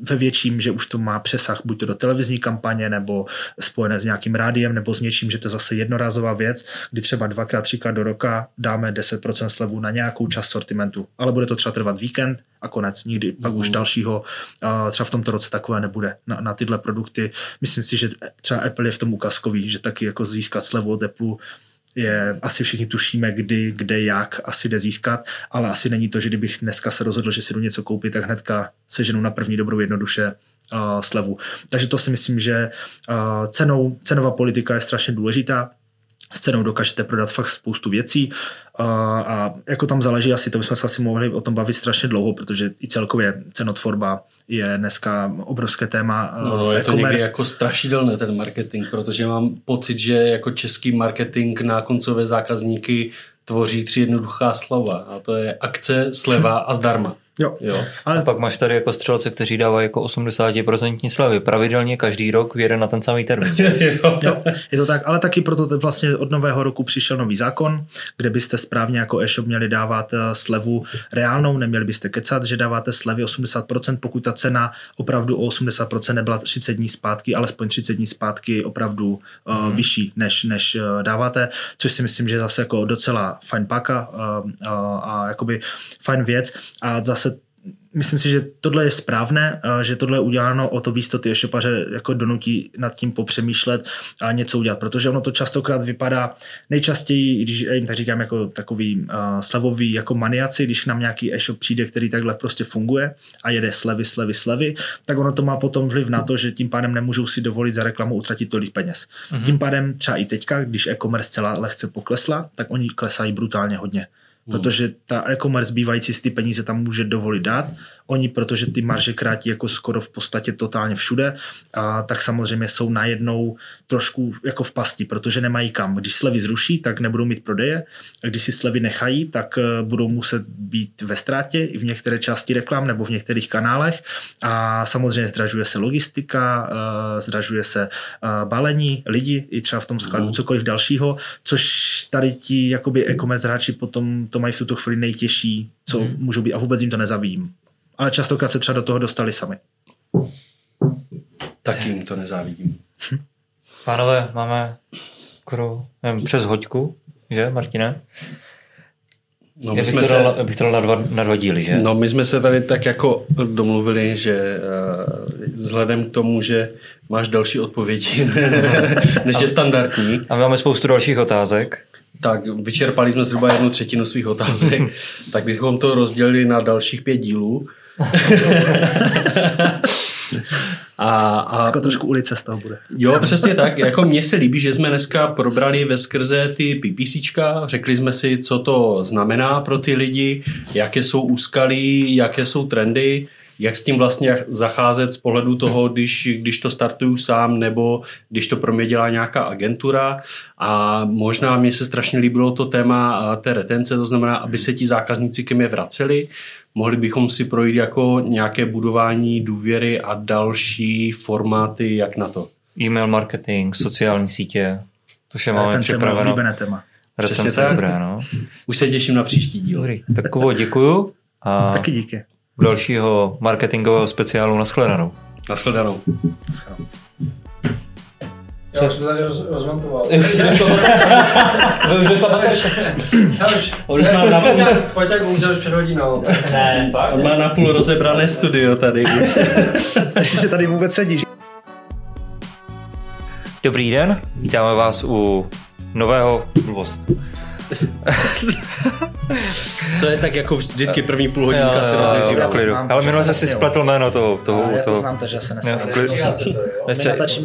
ve větším, že už to má přesah buď to do televizní kampaně, nebo spojené s nějakým rádiem, nebo s něčím, že to je zase jednorázová věc, kdy třeba dvakrát, třikrát do roka dáme 10% slevu na nějakou část sortimentu. Ale bude to třeba trvat víkend a konec. Nikdy pak už dalšího, uh, třeba v tomto roce takové nebude na, na tyhle produkty. Myslím si, že třeba Apple je v tom ukazkový, že taky jako získat slevu od Apple je, asi všichni tušíme, kdy, kde, jak asi jde získat, ale asi není to, že kdybych dneska se rozhodl, že si jdu něco koupit, tak hnedka seženu na první dobrou jednoduše uh, slevu. Takže to si myslím, že uh, cenou, cenová politika je strašně důležitá. S cenou dokážete prodat fakt spoustu věcí a, a jako tam záleží asi, to bychom se asi mohli o tom bavit strašně dlouho, protože i celkově cenotvorba je dneska obrovské téma No, no v je to někdy jako strašidelné ten marketing, protože mám pocit, že jako český marketing na koncové zákazníky tvoří tři jednoduchá slova a to je akce, sleva a zdarma. Jo. Jo. Ale A pak máš tady jako střelce, kteří dávají jako 80% slevy. Pravidelně každý rok vyjede na ten samý termín. Jo, je to tak, ale taky proto vlastně od nového roku přišel nový zákon, kde byste správně jako e-shop měli dávat eh, slevu reálnou, neměli byste kecat, že dáváte slevy 80%, pokud ta cena opravdu o 80% nebyla 30 dní zpátky, alespoň 30 dní zpátky opravdu uh, vyšší, než, než uh, dáváte, což si myslím, že je zase jako docela fajn páka uh, uh, a jakoby fajn věc a zase myslím si, že tohle je správné, že tohle je uděláno o to víc to ty e-shopaře jako donutí nad tím popřemýšlet a něco udělat, protože ono to častokrát vypadá nejčastěji, když jim tak říkám jako takový uh, slevový jako maniaci, když k nám nějaký e-shop přijde, který takhle prostě funguje a jede slevy, slevy, slevy, tak ono to má potom vliv na to, že tím pádem nemůžou si dovolit za reklamu utratit tolik peněz. Mm-hmm. Tím pádem třeba i teďka, když e-commerce celá lehce poklesla, tak oni klesají brutálně hodně protože ta e-commerce zbývající si ty peníze tam může dovolit dát. Oni, protože ty marže krátí jako skoro v podstatě totálně všude, a tak samozřejmě jsou najednou trošku jako v pasti, protože nemají kam. Když slevy zruší, tak nebudou mít prodeje a když si slevy nechají, tak eh, budou muset být ve ztrátě i v některé části reklam nebo v některých kanálech a samozřejmě zdražuje se logistika, eh, zdražuje se eh, balení, lidi i třeba v tom skladu, cokoliv dalšího, což tady ti jakoby e-commerce hráči potom to mají v tuto chvíli nejtěžší, co Mhm. můžou být a vůbec jim to nezavíjím. Ale častokrát se třeba do toho dostali sami. Taky jim to nezávidím. Pánové, máme skoro nevím, přes hoďku, že Martine? No, my bych jsme to se, dal, bych to dal na dva, na dva díly, že? no, my jsme se tady tak jako domluvili, že eh, vzhledem k tomu, že máš další odpovědi, než je standardní, A my máme spoustu dalších otázek. tak vyčerpali jsme zhruba jednu třetinu svých otázek, tak bychom to rozdělili na dalších pět dílů. A, a Jako trošku ulice z toho bude. Jo, přesně tak. Jako mně se líbí, že jsme dneska probrali ve skrze ty PPCčka, řekli jsme si, co to znamená pro ty lidi, jaké jsou úskalí, jaké jsou trendy, jak s tím vlastně zacházet z pohledu toho, když, když to startuju sám nebo když to pro mě dělá nějaká agentura a možná mně se strašně líbilo to téma té retence, to znamená, aby se ti zákazníci ke mně vraceli, mohli bychom si projít jako nějaké budování důvěry a další formáty, jak na to. E-mail marketing, sociální sítě, to vše máme připraveno. oblíbené téma. Přesně tak. dobré, no. Už se těším na příští díl. Dobrý. Tak Kubo, děkuju a Taky díky. u dalšího marketingového speciálu nashledanou. Naschledanou. Naschledanou. Já už to tady roz, rozmontoval. On už má na půl, Pojď tak umřel už před hodinou. Ne, fakt? on má na půl rozebrané studio tady už. Ještě, že tady vůbec sedíš. Dobrý den, vítáme vás u nového blbost. To je tak jako vždycky první půl hodinka se jo, rozehřívá. Ale minule se jsem si spletl jméno toho. toho, já to znám, takže se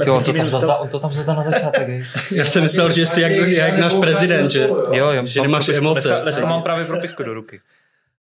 Ty, on to tam zazda- on to tam zazda na začátek. Já jsem myslel, že jsi jak, jak náš prezident, že, Jo, jo, že nemáš emoce. Dneska mám právě propisku do ruky.